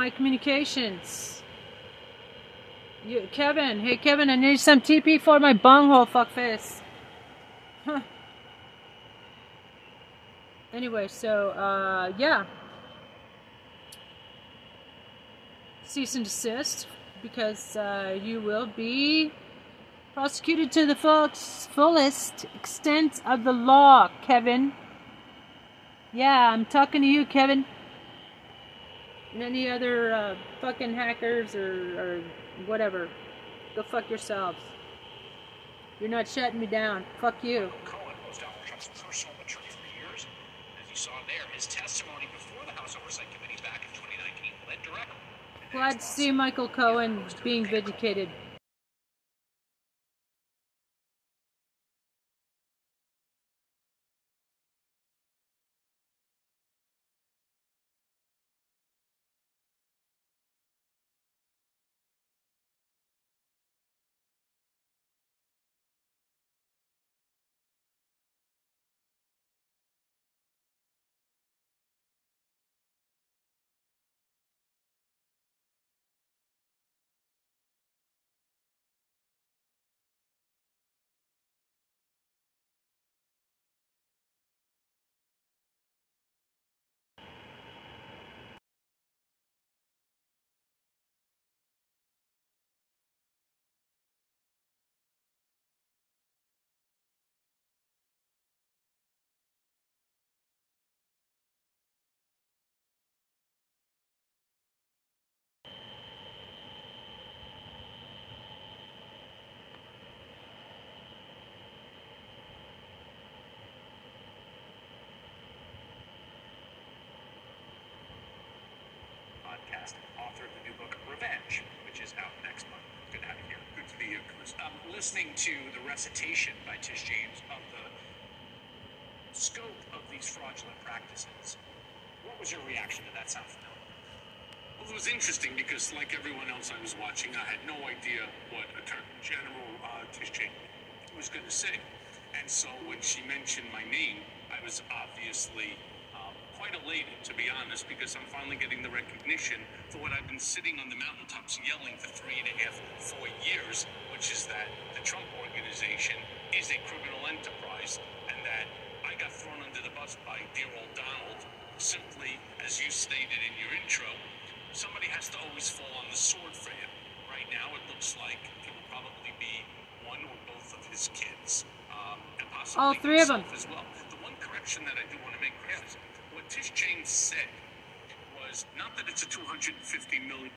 My communications. You, Kevin, hey Kevin, I need some TP for my bunghole, fuckface. Huh. Anyway, so uh, yeah, cease and desist because uh, you will be prosecuted to the fullest extent of the law, Kevin. Yeah, I'm talking to you, Kevin. And any other uh, fucking hackers or, or whatever. Go fuck yourselves. You're not shutting me down. Fuck you. Cohen was Donald Trump's personal attorney for years. As you saw there, his testimony before the House Oversight Committee back in 2019 led directly. Glad to see Michael Cohen being vindicated. Author of the new book Revenge, which is out next month. Good to have you here. Good to be here, Chris. Um, listening to the recitation by Tish James of the scope of these fraudulent practices, what was your reaction to that sound familiar? Well, it was interesting because, like everyone else I was watching, I had no idea what Attorney General uh, Tish James was going to say. And so when she mentioned my name, I was obviously quite elated, to be honest, because I'm finally getting the recognition for what I've been sitting on the mountaintops yelling for three and a half, four years, which is that the Trump organization is a criminal enterprise and that I got thrown under the bus by dear old Donald simply, as you stated in your intro, somebody has to always fall on the sword for him. Right now, it looks like it will probably be one or both of his kids. Um, and possibly All three of them. As well. The one correction that I do want to make Chris, Tish James said was not that it's a 250 million.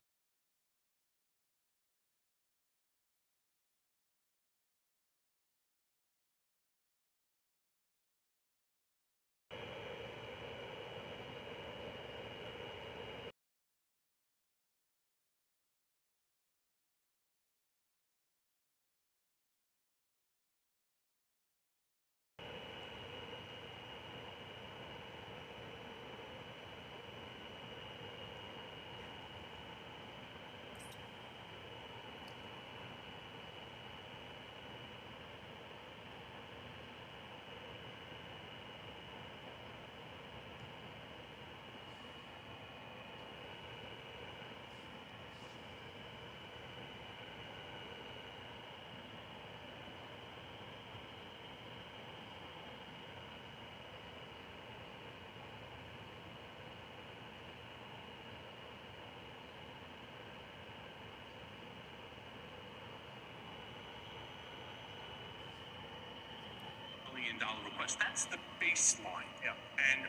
Million dollar request. That's the baseline. Yeah. And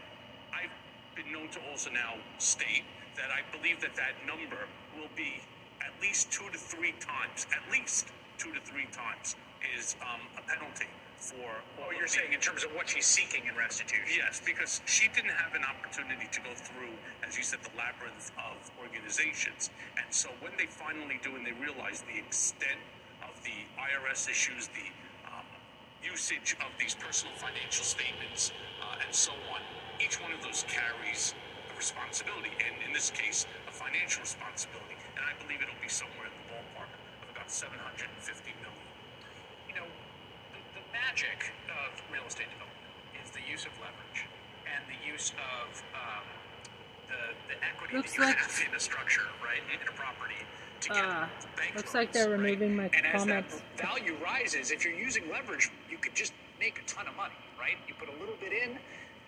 I've been known to also now state that I believe that that number will be at least two to three times, at least two to three times, is um, a penalty for. Oh, you're saying in terms of what she's seeking in restitution? Yes, because she didn't have an opportunity to go through, as you said, the labyrinth of organizations. And so when they finally do and they realize the extent of the IRS issues, the usage of these personal financial statements, uh, and so on, each one of those carries a responsibility, and in this case, a financial responsibility. And I believe it'll be somewhere in the ballpark of about 750 million. You know, the, the magic of real estate development is the use of leverage and the use of um, the, the equity Looks that you like- have in a structure, right, in a property to get bank looks like they're removing my and as comments. that value rises, if you're using leverage, you could just make a ton of money, right? You put a little bit in,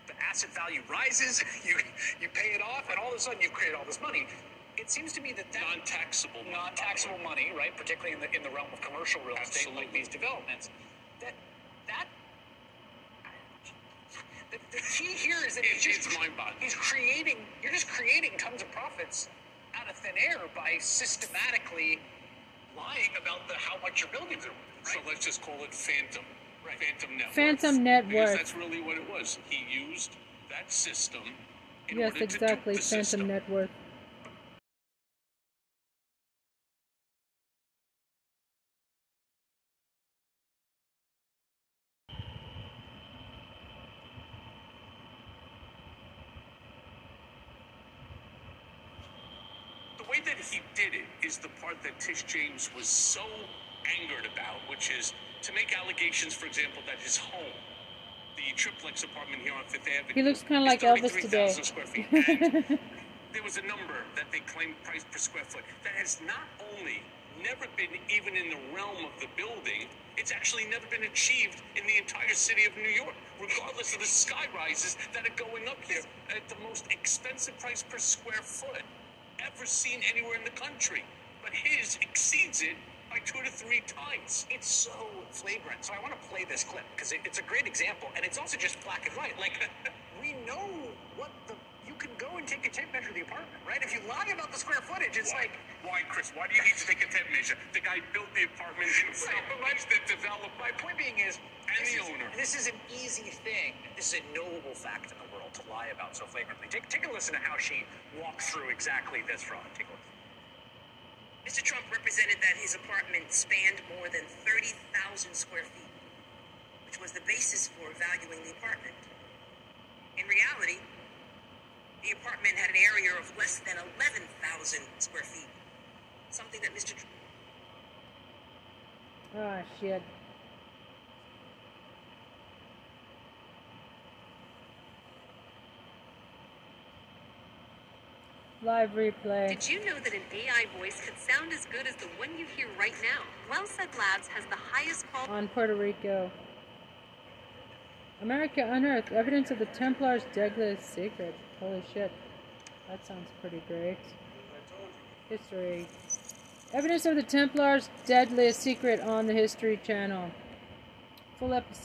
the asset value rises, [LAUGHS] you you pay it off, and all of a sudden you create all this money. It seems to me that that non-taxable, non-taxable money, right, particularly in the in the realm of commercial real estate, like these developments, that that. The, the key here is that he's just he's creating. You're just creating tons of profits out of thin air by systematically lying about the how much your buildings are worth. So let's just call it phantom. Phantom net Phantom worth. net Because worth. that's really what it was. He used that system in Yes, order exactly. to the Phantom system. net worth. The way that he did it is the part that Tish James was so angered about, which is to make allegations, for example, that his home, the triplex apartment here on Fifth Avenue, He looks kinda like Elvis today. [LAUGHS] There was a number that they claimed price per square foot that has not only never been even in the realm of the building, it's actually never been achieved in the entire city of New York, regardless of the sky rises that are going up here at the most expensive price per square foot ever seen anywhere in the country. But his exceeds it by two to three times. It's so flagrant. So I want to play this clip because it, it's a great example, and it's also just black and white. Like [LAUGHS] we know what the you can go and take a tape measure of the apartment, right? If you lie about the square footage, it's Why? like Why, Chris? Why do you need to take a tape measure? The guy built the apartment himself. Right, but my- the developer. My point being is, And this the is- owner. This is an easy thing. This is a knowable fact in the world to lie about so flagrantly. Take, take a listen to how she walks through exactly this fraud. Take a listen. Mr. Trump represented that his apartment spanned more than 30,000 square feet, which was the basis for valuing the apartment. In reality, the apartment had an area of less than 11,000 square feet, something that Mr. Trump Ah, shit. Live replay. Did you know that an AI voice could sound as good as the one you hear right now? Well Said Labs has the highest quality. on Puerto Rico. America unearthed evidence of the Templars' deadliest secret. Holy shit. That sounds pretty great. History. Evidence of the Templars' deadliest secret on the History Channel. Full episode.